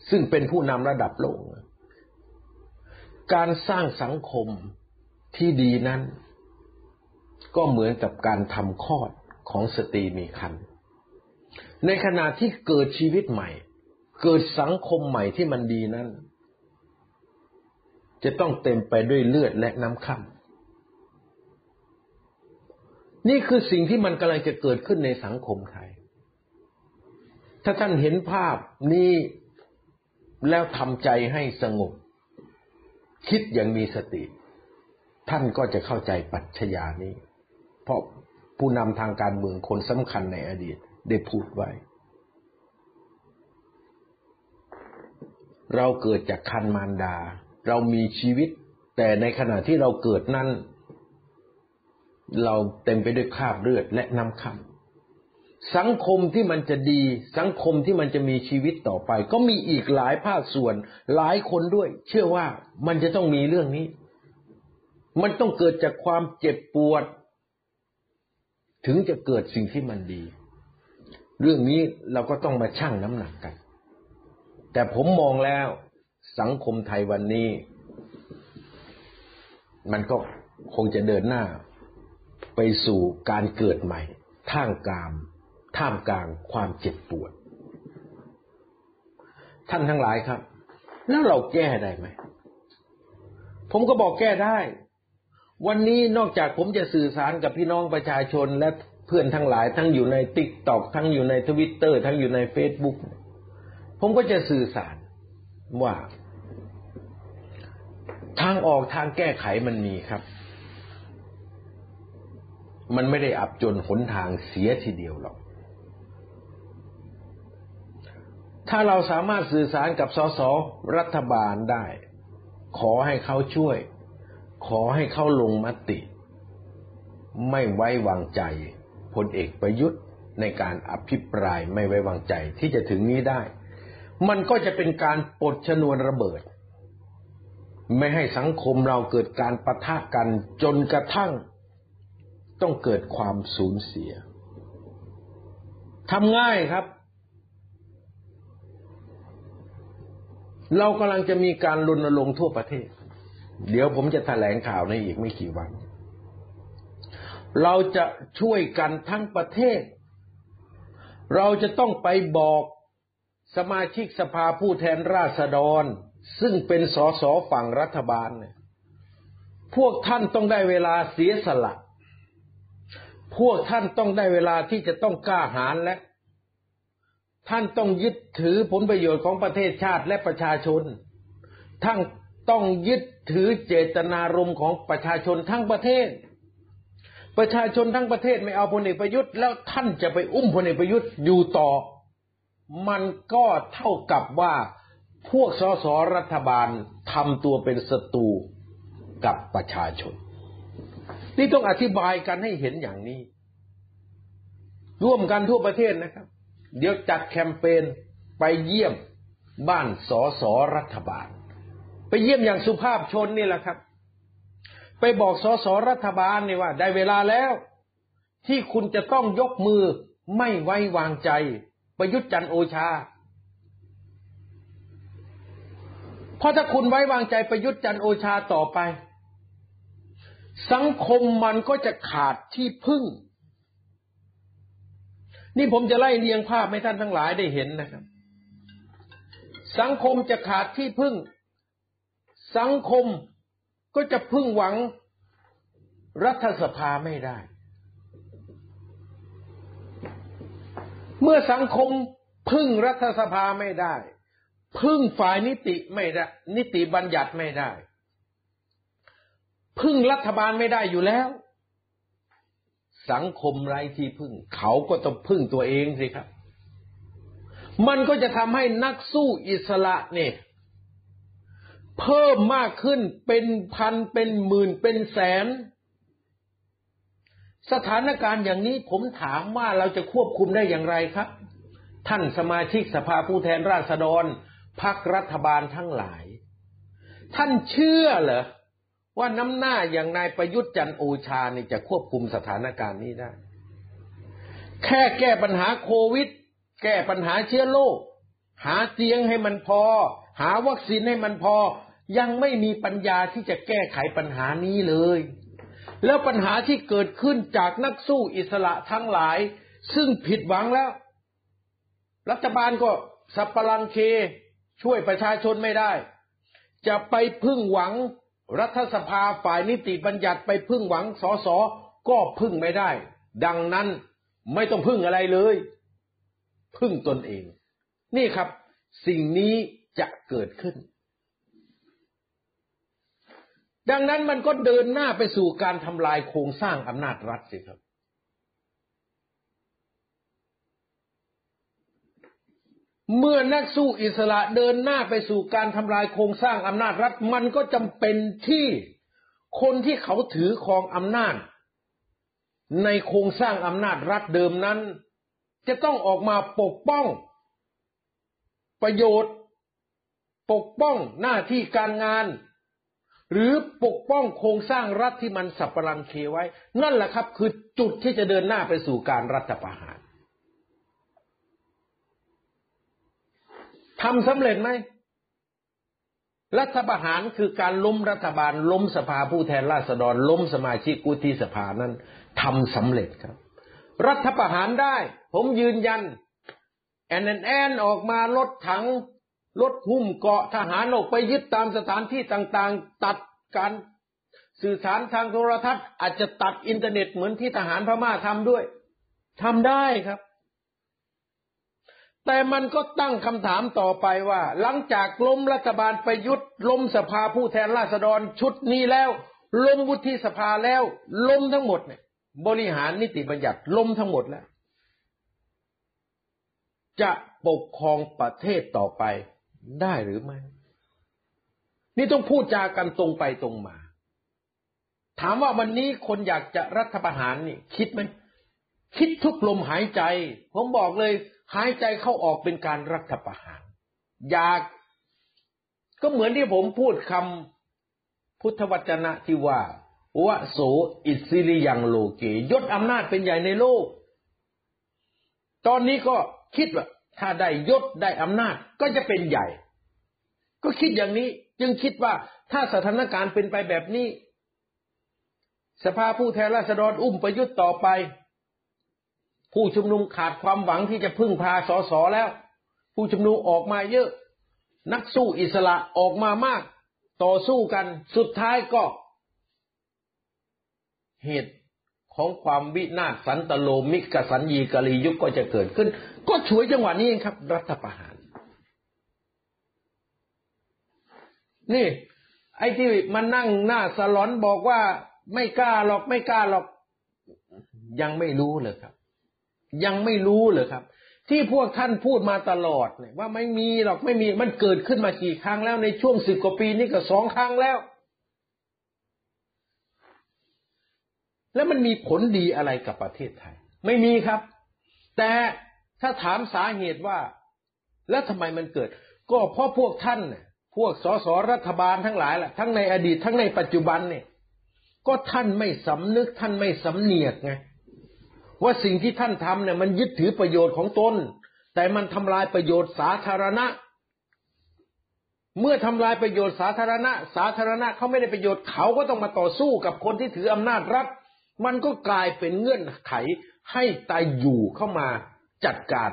ซึ่งเป็นผู้นำระดับโลก การสร้างสังคมที่ดีนั้น ก็เหมือนกับการทำคลอดของสตรีมีครรภ์ ในขณะที่เกิดชีวิตใหม่ เกิดสังคมใหม่ที่มันดีนั้น จะต้องเต็มไปด้วยเลือดและน้ำข้ามนี่คือสิ่งที่มันกำลังจะเกิดขึ้นในสังคมไทย ถ้าท่านเห็นภาพนี้แล้วทำใจให้สงบ คิดอย่างมีสติ ท่านก็จะเข้าใจปัจฉญานี้ เพราะผู้นำทางการเมืองคนสำคัญในอดีต ได้พูดไว้ เราเกิดจากคันมารดา เรามีชีวิต แต่ในขณะที่เราเกิดนั้น เราเต็มไปด้วยคราบเลือดและน้ำค่ำสังคมที่มันจะดี สังคมที่มันจะมีชีวิตต่อไป ก็มีอีกหลายภาคส่วน หลายคนด้วย เชื่อว่ามันจะต้องมีเรื่องนี้ มันต้องเกิดจากความเจ็บปวด ถึงจะเกิดสิ่งที่มันดี เรื่องนี้เราก็ต้องมาชั่งน้ำหนักกัน แต่ผมมองแล้วสังคมไทยวันนี้ มันก็คงจะเดินหน้า ไปสู่การเกิดใหม่ท่ามกลางท่ามกลางความเจ็บปวด ท่านทั้งหลายครับ แล้วเราแก้ได้ไหม ผมก็บอกแก้ได้ วันนี้นอกจากผมจะสื่อสารกับพี่น้องประชาชนและ เพื่อนทั้งหลาย ทั้งอยู่ใน TikTok ทั้งอยู่ในทวิตเตอร์ทั้งอยู่ในเฟซบุ๊กผมก็จะสื่อสารว่า ทางออกทางแก้ไขมันมีครับ มันไม่ได้อับจนหนทางเสียทีเดียวหรอก ถ้าเราสามารถสื่อสารกับสสรัฐบาลได้ ขอให้เขาช่วย ขอให้เขาลงมติ ไม่ไว้วางใจ พลเอกประยุทธ์ในการอภิปรายไม่ไว้วางใจที่จะถึงนี้ได้ มันก็จะเป็นการปลดชนวนระเบิด ไม่ให้สังคมเราเกิดการประทะกันจนกระทั่ง ต้องเกิดความสูญเสียทำง่ายครับ เรากำลังจะมีการรณรงค์ทั่วประเทศ เดี๋ยวผมจะแถลงข่าวในอีกไม่กี่วัน เราจะช่วยกันทั้งประเทศ เราจะต้องไปบอกสมาชิกสภาผู้แทนราษฎร ซึ่งเป็นสสฝั่งรัฐบาลเนี่ยพวกท่านต้องได้เวลาเสียสละ พวกท่านต้องได้เวลาที่จะต้องกล้าหาญและ ท่านต้องยึดถือผลประโยชน์ของประเทศชาติและประชาชน ท่านต้องยึดถือเจตนารมณ์ของประชาชนทั้งประเทศ ประชาชนทั้งประเทศไม่เอาพลเอกประยุทธ์แล้วท่านจะไปอุ้มพลเอกประยุทธ์อยู่ต่อ มันก็เท่ากับว่าพวกสสรัฐบาลทำตัวเป็นศัตรูกับประชาชน นี่ต้องอธิบายกันให้เห็นอย่างนี้ ร่วมกันทั่วประเทศนะครับ เดี๋ยวจัดแคมเปญไปเยี่ยมบ้านสสรัฐบาล ไปเยี่ยมอย่างสุภาพชนนี่แหละครับ ไปบอกสสรัฐบาลเนี่ยว่า ได้เวลาแล้ว ที่คุณจะต้องยกมือไม่ไว้วางใจ ประยุทธ์จันโอชา เพราะถ้าคุณไว้วางใจประยุทธ์จันโอชาต่อไป สังคมมันก็จะขาดที่พึ่ง นี่ผมจะไล่เรียงภาพให้ท่านทั้งหลายได้เห็นนะครับ สังคมจะขาดที่พึ่ง สังคม ก็จะพึ่งหวังรัฐสภาไม่ได้ เมื่อสังคมพึ่งรัฐสภาไม่ได้ พึ่งฝ่ายนิติไม่ได้ นิติบัญญัติไม่ได้ พึ่งรัฐบาลไม่ได้อยู่แล้ว สังคมไร้ที่พึ่ง เขาก็ต้องพึ่งตัวเองสิครับ มันก็จะทำให้นักสู้อิสระเนี่ย เพิ่มมากขึ้นเป็นพันเป็นหมื่นเป็นแสน สถานการณ์อย่างนี้ผมถามว่าเราจะควบคุมได้อย่างไรครับ ท่านสมาชิกสภาผู้แทนราษฎรพักรัฐบาลทั้งหลาย ท่านเชื่อเหรอว่าน้ำหน้าอย่างนายประยุทธ์จันโอชานี่จะควบคุมสถานการณ์นี้ได้ แค่แก้ปัญหาโควิด แก้ปัญหาเชื้อโรคหาเตียงให้มันพอ หาวัคซีนให้มันพอ ยังไม่มีปัญญาที่จะแก้ไขปัญหานี้เลย แล้วปัญหาที่เกิดขึ้นจากนักสู้อิสระทั้งหลาย ซึ่งผิดหวังแล้ว รัฐบาลก็สับปะรังเคช่วยประชาชนไม่ได้ จะไปพึ่งหวังรัฐสภาฝ่ายนิติบัญญัติไปพึ่งหวังสสก็พึ่งไม่ได้ ดังนั้นไม่ต้องพึ่งอะไรเลย พึ่งตนเอง นี่ครับ สิ่งนี้จะเกิดขึ้น ดังนั้นมันก็เดินหน้าไปสู่การทำลายโครงสร้างอำนาจรัฐสิครับ เมื่อนักสู้อิสระเดินหน้าไปสู่การทำลายโครงสร้างอำนาจรัฐ มันก็จำเป็นที่คนที่เขาถือครองอำนาจ ในโครงสร้างอำนาจรัฐเดิมนั้น จะต้องออกมาปกป้อง ประโยชน์ ปกป้องหน้าที่การงาน หรือปกป้องโครงสร้างรัฐที่มันสับปะรังเคไว้ นั่นแหละครับ คือจุดที่จะเดินหน้าไปสู่การรัฐประหารทำสำเร็จไหม รัฐประหารคือการล้มรัฐบาล ล้มสภาผู้แทนราษฎร ล้มสมาชิกกุฏิสภานั้นทำสำเร็จครับ รัฐประหารได้ ผมยืนยัน แอนแอนออกมารถถัง รถหุ้มเกาะทหารออกไปยึดตามสถานที่ต่างๆ ตัดการสื่อสารทางโทรทัศน์ อาจจะตัดอินเทอร์เน็ตเหมือนที่ทหารพม่าทำด้วยทำได้ครับ แต่มันก็ตั้งคำถามต่อไปว่า หลังจากล้มรัฐบาลประยุทธ์ล้มสภาผู้แทนราษฎรชุดนี้แล้วล้มวุฒิสภาแล้วล้มทั้งหมดเนี่ยบริหารนิติบัญญัติล้มทั้งหมดแล้ว จะปกครองประเทศต่อไป ได้หรือไม่ นี่ต้องพูดจากันตรงไปตรงมา ถามว่าวันนี้คนอยากจะรัฐประหารนี่ คิดไหมคิดทุกลมหายใจ ผมบอกเลย หายใจเข้าออกเป็นการรัฐประหาร อยากก็เหมือนที่ผมพูดคำพุทธวจนะที่ว่าวะโสอิสิริยังโลเกยศอำนาจเป็นใหญ่ในโลก ตอนนี้ก็คิดว่า ถ้าได้ยศได้อำนาจก็จะเป็นใหญ่ ก็คิดอย่างนี้จึงคิดว่าถ้าสถานการณ์เป็นไปแบบนี้ สภาผู้แทนราษฎรอุ้มประยุทธ์ต่อไป ผู้ชุมนุมขาดความหวังที่จะพึ่งพาสสแล้ว ผู้ชุมนุมออกมาเยอะ นักสู้อิสระออกมามาก ต่อสู้กันสุดท้ายก็ เหตุ ของความวินาศสันตโลมิกสัญญีกะลียุคก็จะเกิดขึ้น ก็ช่วยจังหวะนี้เองครับ รัฐประหาร นี่ ไอ้ที่มานั่งหน้าสลอนบอกว่าไม่กล้าหรอกไม่กล้าหรอก ยังไม่รู้เลยครับ ยังไม่รู้เลยครับ ที่พวกท่านพูดมาตลอดเนี่ยว่าไม่มีหรอกไม่มีมันเกิดขึ้นมากี่ครั้งแล้วในช่วงสิบกว่าปีนี้ก็สองครั้งแล้ว แล้วมันมีผลดีอะไรกับประเทศไทย ไม่มีครับ แต่ถ้าถามสาเหตุว่า แล้วทำไมมันเกิด ก็เพราะพวกท่านพวกสสรัฐบาลทั้งหลายแหละทั้งในอดีตทั้งในปัจจุบันเนี่ย ก็ท่านไม่สำนึกท่านไม่สำเนียกไงว่าสิ่งที่ท่านทำเนี่ยมันยึดถือประโยชน์ของตนแต่มันทำลายประโยชน์สาธารณะ เมื่อทำลายประโยชน์สาธารณะ สาธารณะเขาไม่ได้ประโยชน์เขาก็ต้องมาต่อสู้กับคนที่ถืออำนาจรัฐ มันก็กลายเป็นเงื่อนไขให้ตาอยู่เข้ามาจัดการ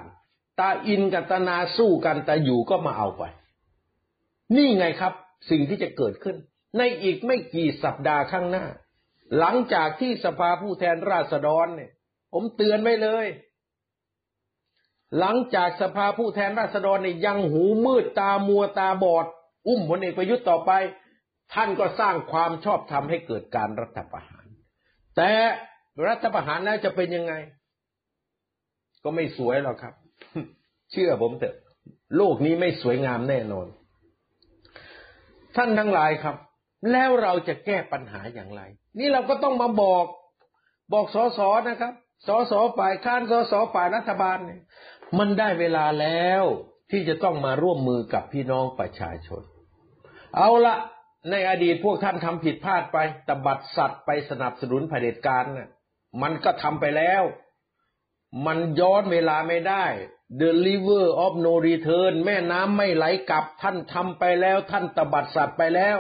ตาอินกับตานาสู้กันตาอยู่ก็มาเอาไป นี่ไงครับ สิ่งที่จะเกิดขึ้น ในอีกไม่กี่สัปดาห์ข้างหน้า หลังจากที่สภาผู้แทนราษฎรเนี่ย ผมเตือนไว้เลย หลังจากสภาผู้แทนราษฎรเนี่ยยังหูมืดตามัวตาบอด อุ้มพลเอกประยุทธ์ต่อไป ท่านก็สร้างความชอบธรรมให้เกิดการรัฐประหาร แต่รัฐประหารแล้วจะเป็นยังไง ก็ไม่สวยหรอกครับ เชื่อผมเถอะ โลกนี้ไม่สวยงามแน่นอน ท่านทั้งหลายครับ แล้วเราจะแก้ปัญหาอย่างไร นี่เราก็ต้องมาบอก บอกสอสอนะครับสอสอฝ่ายค้านสอสอฝ่ายรัฐบาลเนี่ยมันได้เวลาแล้วที่จะต้องมาร่วมมือกับพี่น้องประชาชน เอาละ ในอดีตพวกท่านทำผิดพลาดไปตบัดสัตว์ไปสนับสนุนเผด็จการน่ะมันก็ทำไปแล้ว มันย้อนเวลาไม่ได้ The river of no return แม่น้ำไม่ไหลกลับ ท่านทำไปแล้ว ท่านตบัดสัตว์ไปแล้ว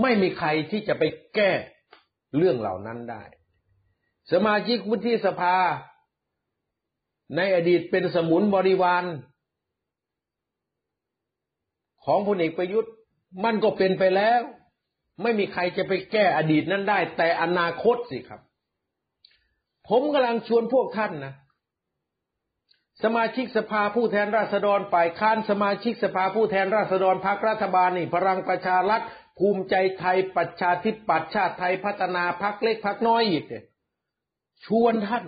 ไม่มีใครที่จะไปแก้เรื่องเหล่านั้นได้ สมาชิกวุฒิสภา ในอดีตเป็นสมุนบริวาร ของพลเอกประยุทธ์ มันก็เป็นไปแล้ว ไม่มีใครจะไปแก้อดีตนั้นได้ แต่อนาคตสิครับ ผมกำลังชวนพวกท่านนะสมาชิกสภาผู้แทนราษฎรฝ่ายค้านสมาชิกสภาผู้แทนราษฎรพรรครัฐบาลนี่พลังประชารัฐภูมิใจไทยประชาธิปัตย์ชาติไทยพัฒนาพรรคเล็กพรรคน้อยอีกเนี่ยชวนท่าน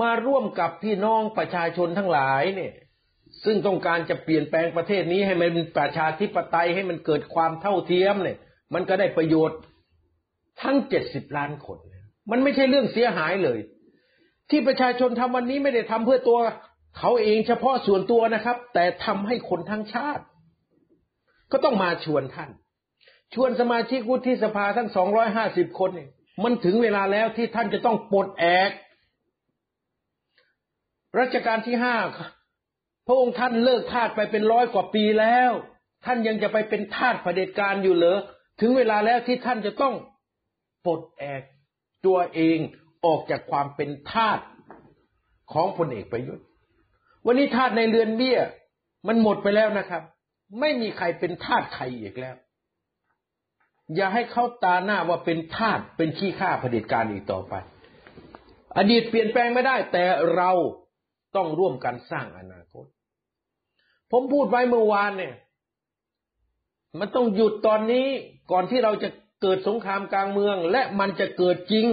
มาร่วมกับพี่น้องประชาชนทั้งหลายเนี่ย ซึ่งต้องการจะเปลี่ยนแปลงประเทศนี้ให้มันเป็นประชาธิปไตยให้มันเกิดความเท่าเทียมเนี่ย มันก็ได้ประโยชน์ทั้งเจ็ดสิบล้านคน มันไม่ใช่เรื่องเสียหายเลย ที่ประชาชนทำวันนี้ไม่ได้ทำเพื่อตัว เขาเองเฉพาะส่วนตัวนะครับ แต่ทำให้คนทั้งชาติ ก็ต้องมาชวนท่าน ชวนสมาชิกวุฒิสภาทั้งสองร้อยห้าสิบคนเนี่ยมันถึงเวลาแล้วที่ท่านจะต้องปลดแอกรัชกาลที่ห้า พระองค์ท่านเลิกทาสไปเป็นร้อยกว่าปีแล้ว ท่านยังจะไปเป็นทาสเผด็จการอยู่เหรอถึงเวลาแล้วที่ท่านจะต้องปลดแอกตัวเองออกจากความเป็นทาสของพลเอกประยุทธ์ วันนี้ทาสในเรือนเบี้ย มันหมดไปแล้วนะครับ ไม่มีใครเป็นทาสใครอีกแล้ว อย่าให้เขาตาหน้าว่าเป็นทาสเป็นขี้ข้าเผด็จการอีกต่อไป อดีตเปลี่ยนแปลงไม่ได้ แต่เราต้องร่วมกันสร้างอนาคต ผมพูดไว้เมื่อวานเนี่ย มันต้องหยุดตอนนี้ก่อนที่เราจะเกิดสงครามกลางเมือง และมันจะเกิดจริง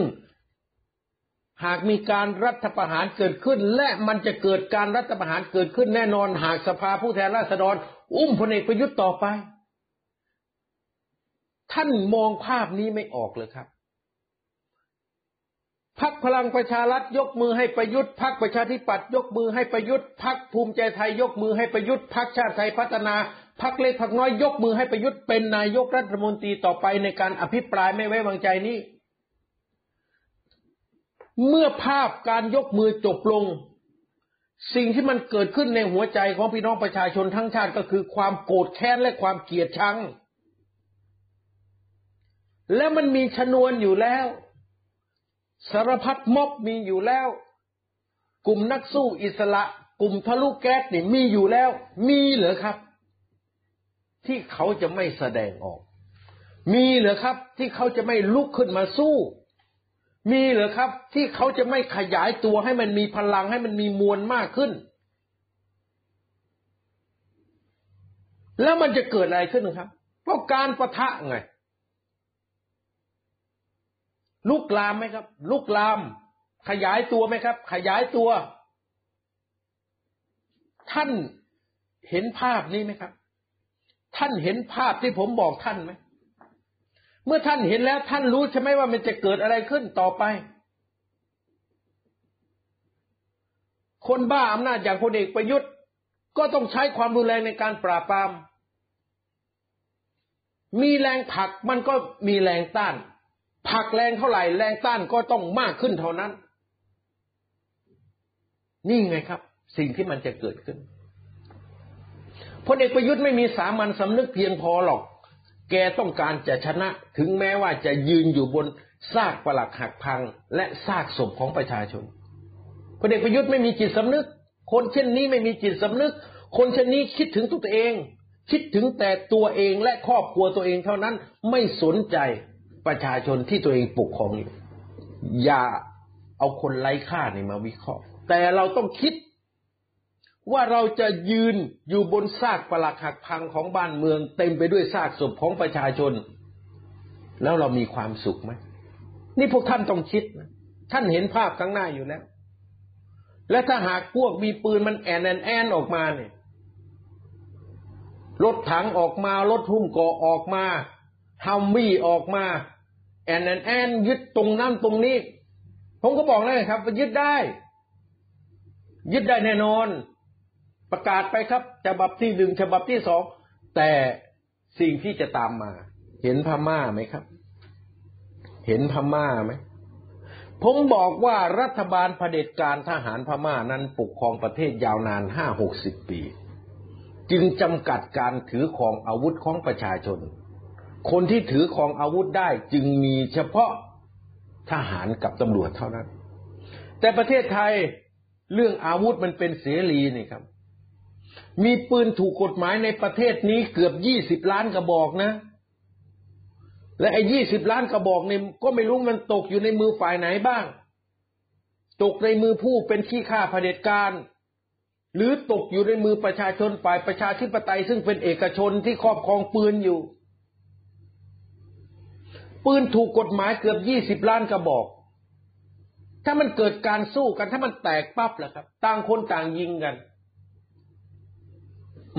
หากมีการรัฐประหารเกิดขึ้น และมันจะเกิดการรัฐประหารเกิดขึ้นแน่นอน หากสภาผู้แทนราษฎร อุ้มพลเอกประยุทธ์ต่อไป ท่านมองภาพนี้ไม่ออกเลยครับ พักพลังประชารัฐยกมือให้ประยุทธ์พักประชาธิปัตย์ยกมือให้ประยุทธ์พักภูมิใจไทยยกมือให้ประยุทธ์พักชาติไทยพัฒนาพักเล็กพักน้อยยกมือให้ประยุทธ์เป็นนายกรัฐมนตรีต่อไปในการอภิปรายไม่ไว้วางใจนี้ เมื่อภาพการยกมือจบลง สิ่งที่มันเกิดขึ้นในหัวใจของพี่น้องประชาชนทั้งชาติก็คือความโกรธแค้นและความเกลียดชัง และมันมีชนวนอยู่แล้ว สารพัดม็อบมีอยู่แล้ว กลุ่มนักสู้อิสระ กลุ่มทะลุแก๊สนี่มีอยู่แล้ว มีเหรอครับ ที่เขาจะไม่แสดงออก มีเหรอครับ ที่เขาจะไม่ลุกขึ้นมาสู้ มีเหรอครับ ที่เขาจะไม่ขยายตัวให้มันมีพลังให้มันมีมวลมากขึ้น แล้วมันจะเกิดอะไรขึ้นครับ เพราะการประทะไง ลุกลามไหมครับ ลุกลาม ขยายตัวไหมครับ ขยายตัว ท่านเห็นภาพนี้ไหมครับ ท่านเห็นภาพที่ผมบอกท่านไหมเมื่อท่านเห็นแล้วท่านรู้ใช่ไหมว่ามันจะเกิดอะไรขึ้นต่อไป คนบ้าอำนาจอย่างพลเอกประยุทธ์ ก็ต้องใช้ความรุนแรงในการปราบปราม มีแรงผลักมันก็มีแรงต้าน ผลักแรงเท่าไหร่แรงต้านก็ต้องมากขึ้นเท่านั้น นี่ไงครับ สิ่งที่มันจะเกิดขึ้นพลเอกประยุทธ์ไม่มีสามัญสำนึกเพียงพอหรอก แกต้องการจะชนะถึงแม้ว่าจะยืนอยู่บนซากปลักหักพัง และซากศพของประชาชนพลเอกประยุทธ์ไม่มีจิตสำนึก คนเช่นนี้ไม่มีจิตสำนึก คนเช่นนี้คิดถึงตัวเอง คิดถึงแต่ตัวเองและครอบครัวตัวเองเท่านั้นไม่สนใจ ประชาชนที่ตัวเองปกครองอยู่อย่าเอาคนไร้ค่าเนี่ยมาวิเคราะห์ แต่เราต้องคิดว่าเราจะยืนอยู่บนซากปลักหักพังของบ้านเมือง เต็มไปด้วยซากศพของประชาชน แล้วเรามีความสุขไหมนี่พวกท่านต้องคิดนะท่านเห็นภาพข้างหน้าอยู่แล้ว และถ้าหากพวกมีปืนมันแอนแอนแอนออกมาเนี่ยรถถังออกมารถหุ้มเกราะออกมา Humvee ออกมา แอนแอนแอนยึดตรงนั้นตรงนี้ ผมก็บอกแล้วครับว่ายึดได้ ยึดได้แน่นอน ประกาศไปครับฉบับที่หนึ่งฉบับที่สองแต่สิ่งที่จะตามมา เห็นพม่าไหมครับ เห็นพม่าไหมผมบอกว่ารัฐบาลเผด็จการทหารพม่านั้นปกครองประเทศยาวนานห้าหกสิบปี จึงจำกัดการถือของอาวุธของประชาชน คนที่ถือของอาวุธได้จึงมีเฉพาะทหารกับตำรวจเท่านั้น แต่ประเทศไทยเรื่องอาวุธมันเป็นเสรีนี่ครับ มีปืนถูกกฎหมายในประเทศนี้เกือบยี่สิบล้านกระบอกนะ และไอ้ยี่สิบล้านกระบอกเนี่ยก็ไม่รู้มันตกอยู่ในมือฝ่ายไหนบ้าง ตกในมือผู้เป็นขี้ข้าเผด็จการ หรือตกอยู่ในมือประชาชนฝ่ายประชาธิปไตยซึ่งเป็นเอกชนที่ครอบครองปืนอยู่ ปืนถูกกฎหมายเกือบยี่สิบล้านกระบอก ถ้ามันเกิดการสู้กัน ถ้ามันแตกปั๊บแหละครับ ต่างคนต่างยิงกัน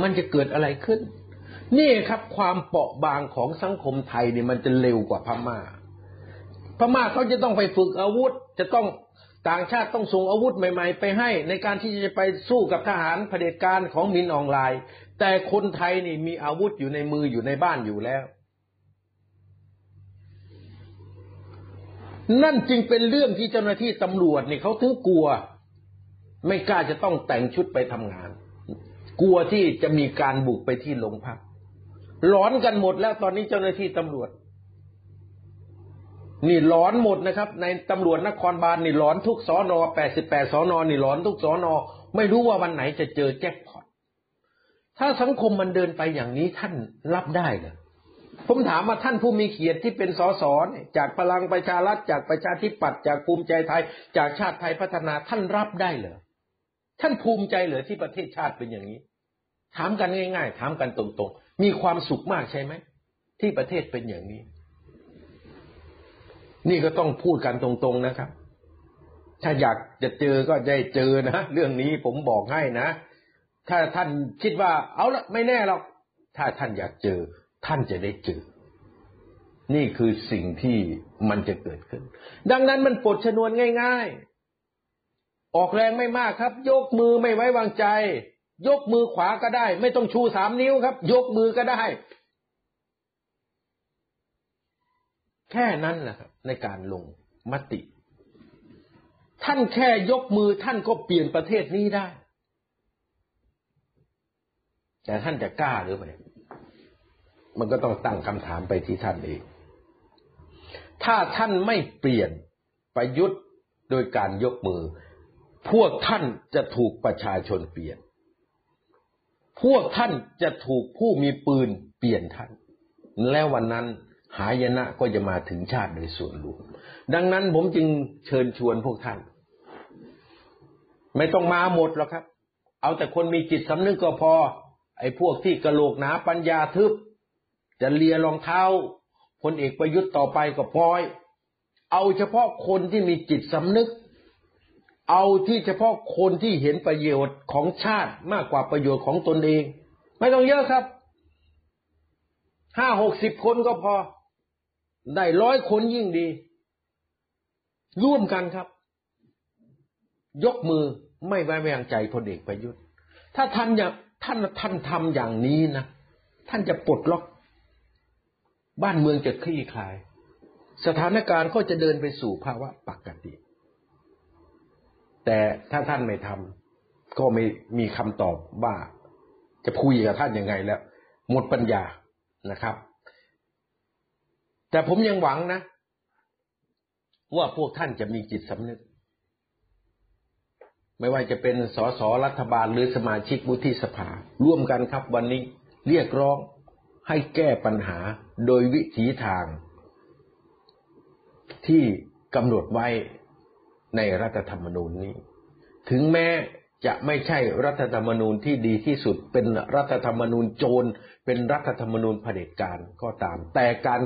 มันจะเกิดอะไรขึ้น นี่ครับ ความเปราะบางของสังคมไทยเนี่ยมันจะเร็วกว่าพม่า พม่าเขาจะต้องไปฝึกอาวุธ จะต้องต่างชาติต้องส่งอาวุธใหม่ ๆ ไปให้ ในการที่จะไปสู้กับทหารเผด็จการของมินออนไลน์ แต่คนไทยนี่มีอาวุธอยู่ในมืออยู่ในบ้านอยู่แล้ว นั่นจึงเป็นเรื่องที่เจ้าหน้าที่ตำรวจเนี่ยเขาถึงกลัว ไม่กล้าจะต้องแต่งชุดไปทำงาน กลัวที่จะมีการบุกไปที่โรงพักหลอนกันหมดแล้วตอนนี้เจ้าหน้าที่ตำรวจ นี่หลอนหมดนะครับ ในตำรวจนครบาลนี่หลอนทุกสอนอแปดสิบแปดสอนอนี่หลอนทุกสอนอไม่รู้ว่าวันไหนจะเจอแจ็คพอตถ้าสังคมมันเดินไปอย่างนี้ท่านรับได้เหรอ ผมถามว่าท่านผู้มีเกียรติที่เป็นสสจากพลังประชารัฐจากประชาธิปัตย์จากภูมิใจไทย จากชาติไทยพัฒนาท่านรับได้เหรอท่านภูมิใจเหรอที่ประเทศชาติเป็นอย่างนี้ ถามกันง่าย ๆ ถามกันตรงๆ มีความสุขมากใช่ไหมที่ประเทศเป็นอย่างนี้ นี่ก็ต้องพูดกันตรงๆนะครับ ถ้าอยากจะเจอก็ได้เจอนะเรื่องนี้ผมบอกให้นะ ถ้าท่านคิดว่าเอาละไม่แน่หรอกถ้าท่านอยากเจอ ท่านจะได้เจอ นี่คือสิ่งที่มันจะเกิดขึ้น ดังนั้นมันปลดชนวนง่าย ๆ ออกแรงไม่มากครับ ยกมือไม่ไว้วางใจ ยกมือขวาก็ได้ ไม่ต้องชูสามนิ้วครับ ยกมือก็ได้ แค่นั้นแหละครับ ในการลงมติ ท่านแค่ยกมือท่านก็เปลี่ยนประเทศนี้ได้ แต่ท่านจะกล้าหรือไม่ มันก็ต้องตั้งคำถามไปที่ท่านเองถ้าท่านไม่เปลี่ยนประยุทธ์โดยการยกมือ พวกท่านจะถูกประชาชนเปลี่ยน พวกท่านจะถูกผู้มีปืนเปลี่ยนท่าน แล้ววันนั้นหายนะก็จะมาถึงชาติโดยส่วนรวม ดังนั้นผมจึงเชิญชวนพวกท่าน ไม่ต้องมาหมดหรอกครับ เอาแต่คนมีจิตสำนึกก็พอ ไอ้พวกที่กระโหลกหนาปัญญาทึบ จะเลียรองเท้าพลเอกประยุทธ์ต่อไปก็พลอย เอาเฉพาะคนที่มีจิตสำนึก เอาที่เฉพาะคนที่เห็นประโยชน์ของชาติมากกว่าประโยชน์ของตนเอง ไม่ต้องเยอะครับห้าหกสิบคนก็พอ ได้ร้อยคนยิ่งดี ร่วมกันครับ ยกมือไม่ไว้วางใจพลเอกประยุทธ์ ถ้าท่านอย่างท่านท่านทำอย่างนี้นะ ท่านจะปลดล็อก บ้านเมืองจะคลี่คลาย สถานการณ์ก็จะเดินไปสู่ภาวะปกติ แต่ถ้าท่านไม่ทำก็ไม่มีคำตอบว่าจะคุยกับท่านยังไงแล้ว หมดปัญญานะครับ แต่ผมยังหวังนะ ว่าพวกท่านจะมีจิตสำนึก ไม่ว่าจะเป็นสสรัฐบาลหรือสมาชิกวุฒิสภา ร่วมกันครับวันนี้เรียกร้อง ให้แก้ปัญหาโดยวิถีทาง ที่กำหนดไว้ในรัฐธรรมนูญนี้ ถึงแม้จะไม่ใช่รัฐธรรมนูญที่ดีที่สุด เป็นรัฐธรรมนูญโจร เป็นรัฐธรรมนูญเผด็จการก็ตาม แต่การ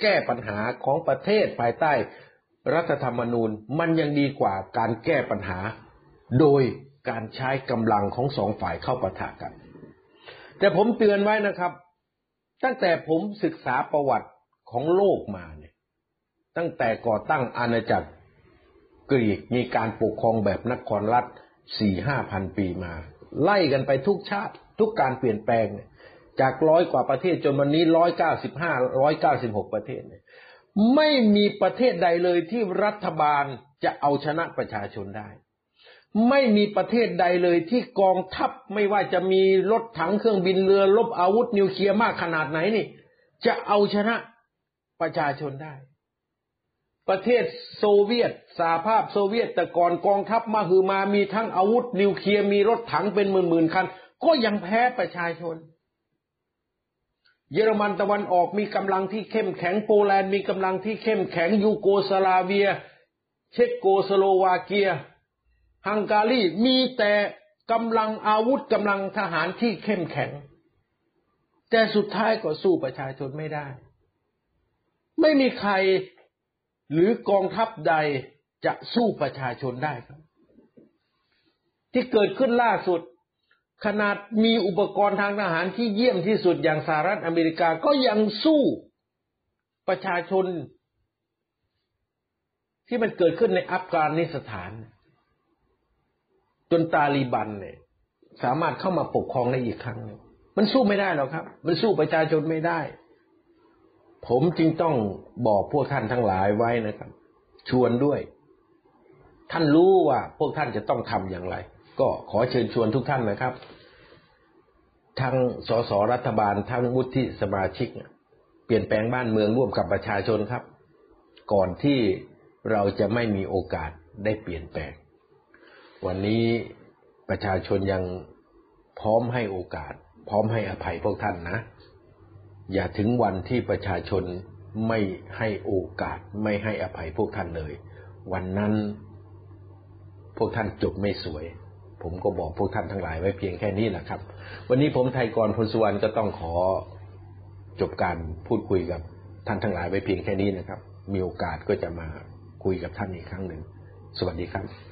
แก้ปัญหาของประเทศภายใต้รัฐธรรมนูญมันยังดีกว่าการแก้ปัญหา โดยการใช้กำลังของสองฝ่ายเข้าปะทะกัน แต่ผมเตือนไว้นะครับ ตั้งแต่ผมศึกษาประวัติของโลกมาเนี่ย ตั้งแต่ก่อตั้งอาณาจักรกรีกมีการปกครองแบบนครรัฐสี่ห้าพันปีมา ไล่กันไปทุกชาติ ทุกการเปลี่ยนแปลงเนี่ยจากร้อยกว่าประเทศจนวันนี้ร้อยเก้าสิบห้าร้อยเก้าสิบหกประเทศเนี่ยไม่มีประเทศใดเลยที่รัฐบาลจะเอาชนะประชาชนได้ ไม่มีประเทศใดเลยที่กองทัพไม่ว่าจะมีรถถังเครื่องบินเรือรบอาวุธนิวเคลียร์มากขนาดไหนนี่ จะเอาชนะประชาชนได้ ประเทศโซเวียตสหภาพโซเวียตแต่ก่อนกองทัพมาคือมามีทั้งอาวุธ นิวเคลียร์มีรถถังเป็นหมื่นๆคัน ก็ยังแพ้ประชาชน เยอรมันตะวันออกมีกำลังที่เข้มแข็งโปแลนด์มีกำลังที่เข้มแข็งยูโกสลาเวีย เช็กโกสโลวาเกีย ฮังการีมีแต่กำลังอาวุธกำลังทหารที่เข้มแข็ง แต่สุดท้ายก็สู้ประชาชนไม่ได้ ไม่มีใครหรือกองทัพใดจะสู้ประชาชนได้ครับ ที่เกิดขึ้นล่าสุด ขนาดมีอุปกรณ์ทางทหารที่เยี่ยมที่สุดอย่างสหรัฐอเมริกาก็ยังสู้ประชาชน ที่มันเกิดขึ้นในอัฟกานิสถาน จนตาลีบันเนี่ย สามารถเข้ามาปกครองได้อีกครั้งนึงมันสู้ไม่ได้หรอกครับ มันสู้ประชาชนไม่ได้ ผมจึงต้องบอกพวกท่านทั้งหลายไว้นะครับ ชวนด้วย ท่านรู้ว่าพวกท่านจะต้องทำอย่างไร ก็ขอเชิญชวนทุกท่านนะครับ ทั้งสสรัฐบาลทั้งวุฒิสมาชิก เปลี่ยนแปลงบ้านเมืองร่วมกับประชาชนครับ ก่อนที่เราจะไม่มีโอกาสได้เปลี่ยนแปลง วันนี้ประชาชนยังพร้อมให้โอกาส พร้อมให้อภัยพวกท่านนะ อย่าถึงวันที่ประชาชนไม่ให้โอกาส ไม่ให้อภัยพวกท่านเลย วันนั้น พวกท่านจบไม่สวย ผมก็บอกพวกท่านทั้งหลายไว้เพียงแค่นี้แหละครับ วันนี้ผมไทยกรพลสุวรรณก็ต้องขอจบการพูดคุยกับท่านทั้งหลายไว้เพียงแค่นี้นะครับ มีโอกาสก็จะมาคุยกับท่านอีกครั้งหนึ่ง สวัสดีครับ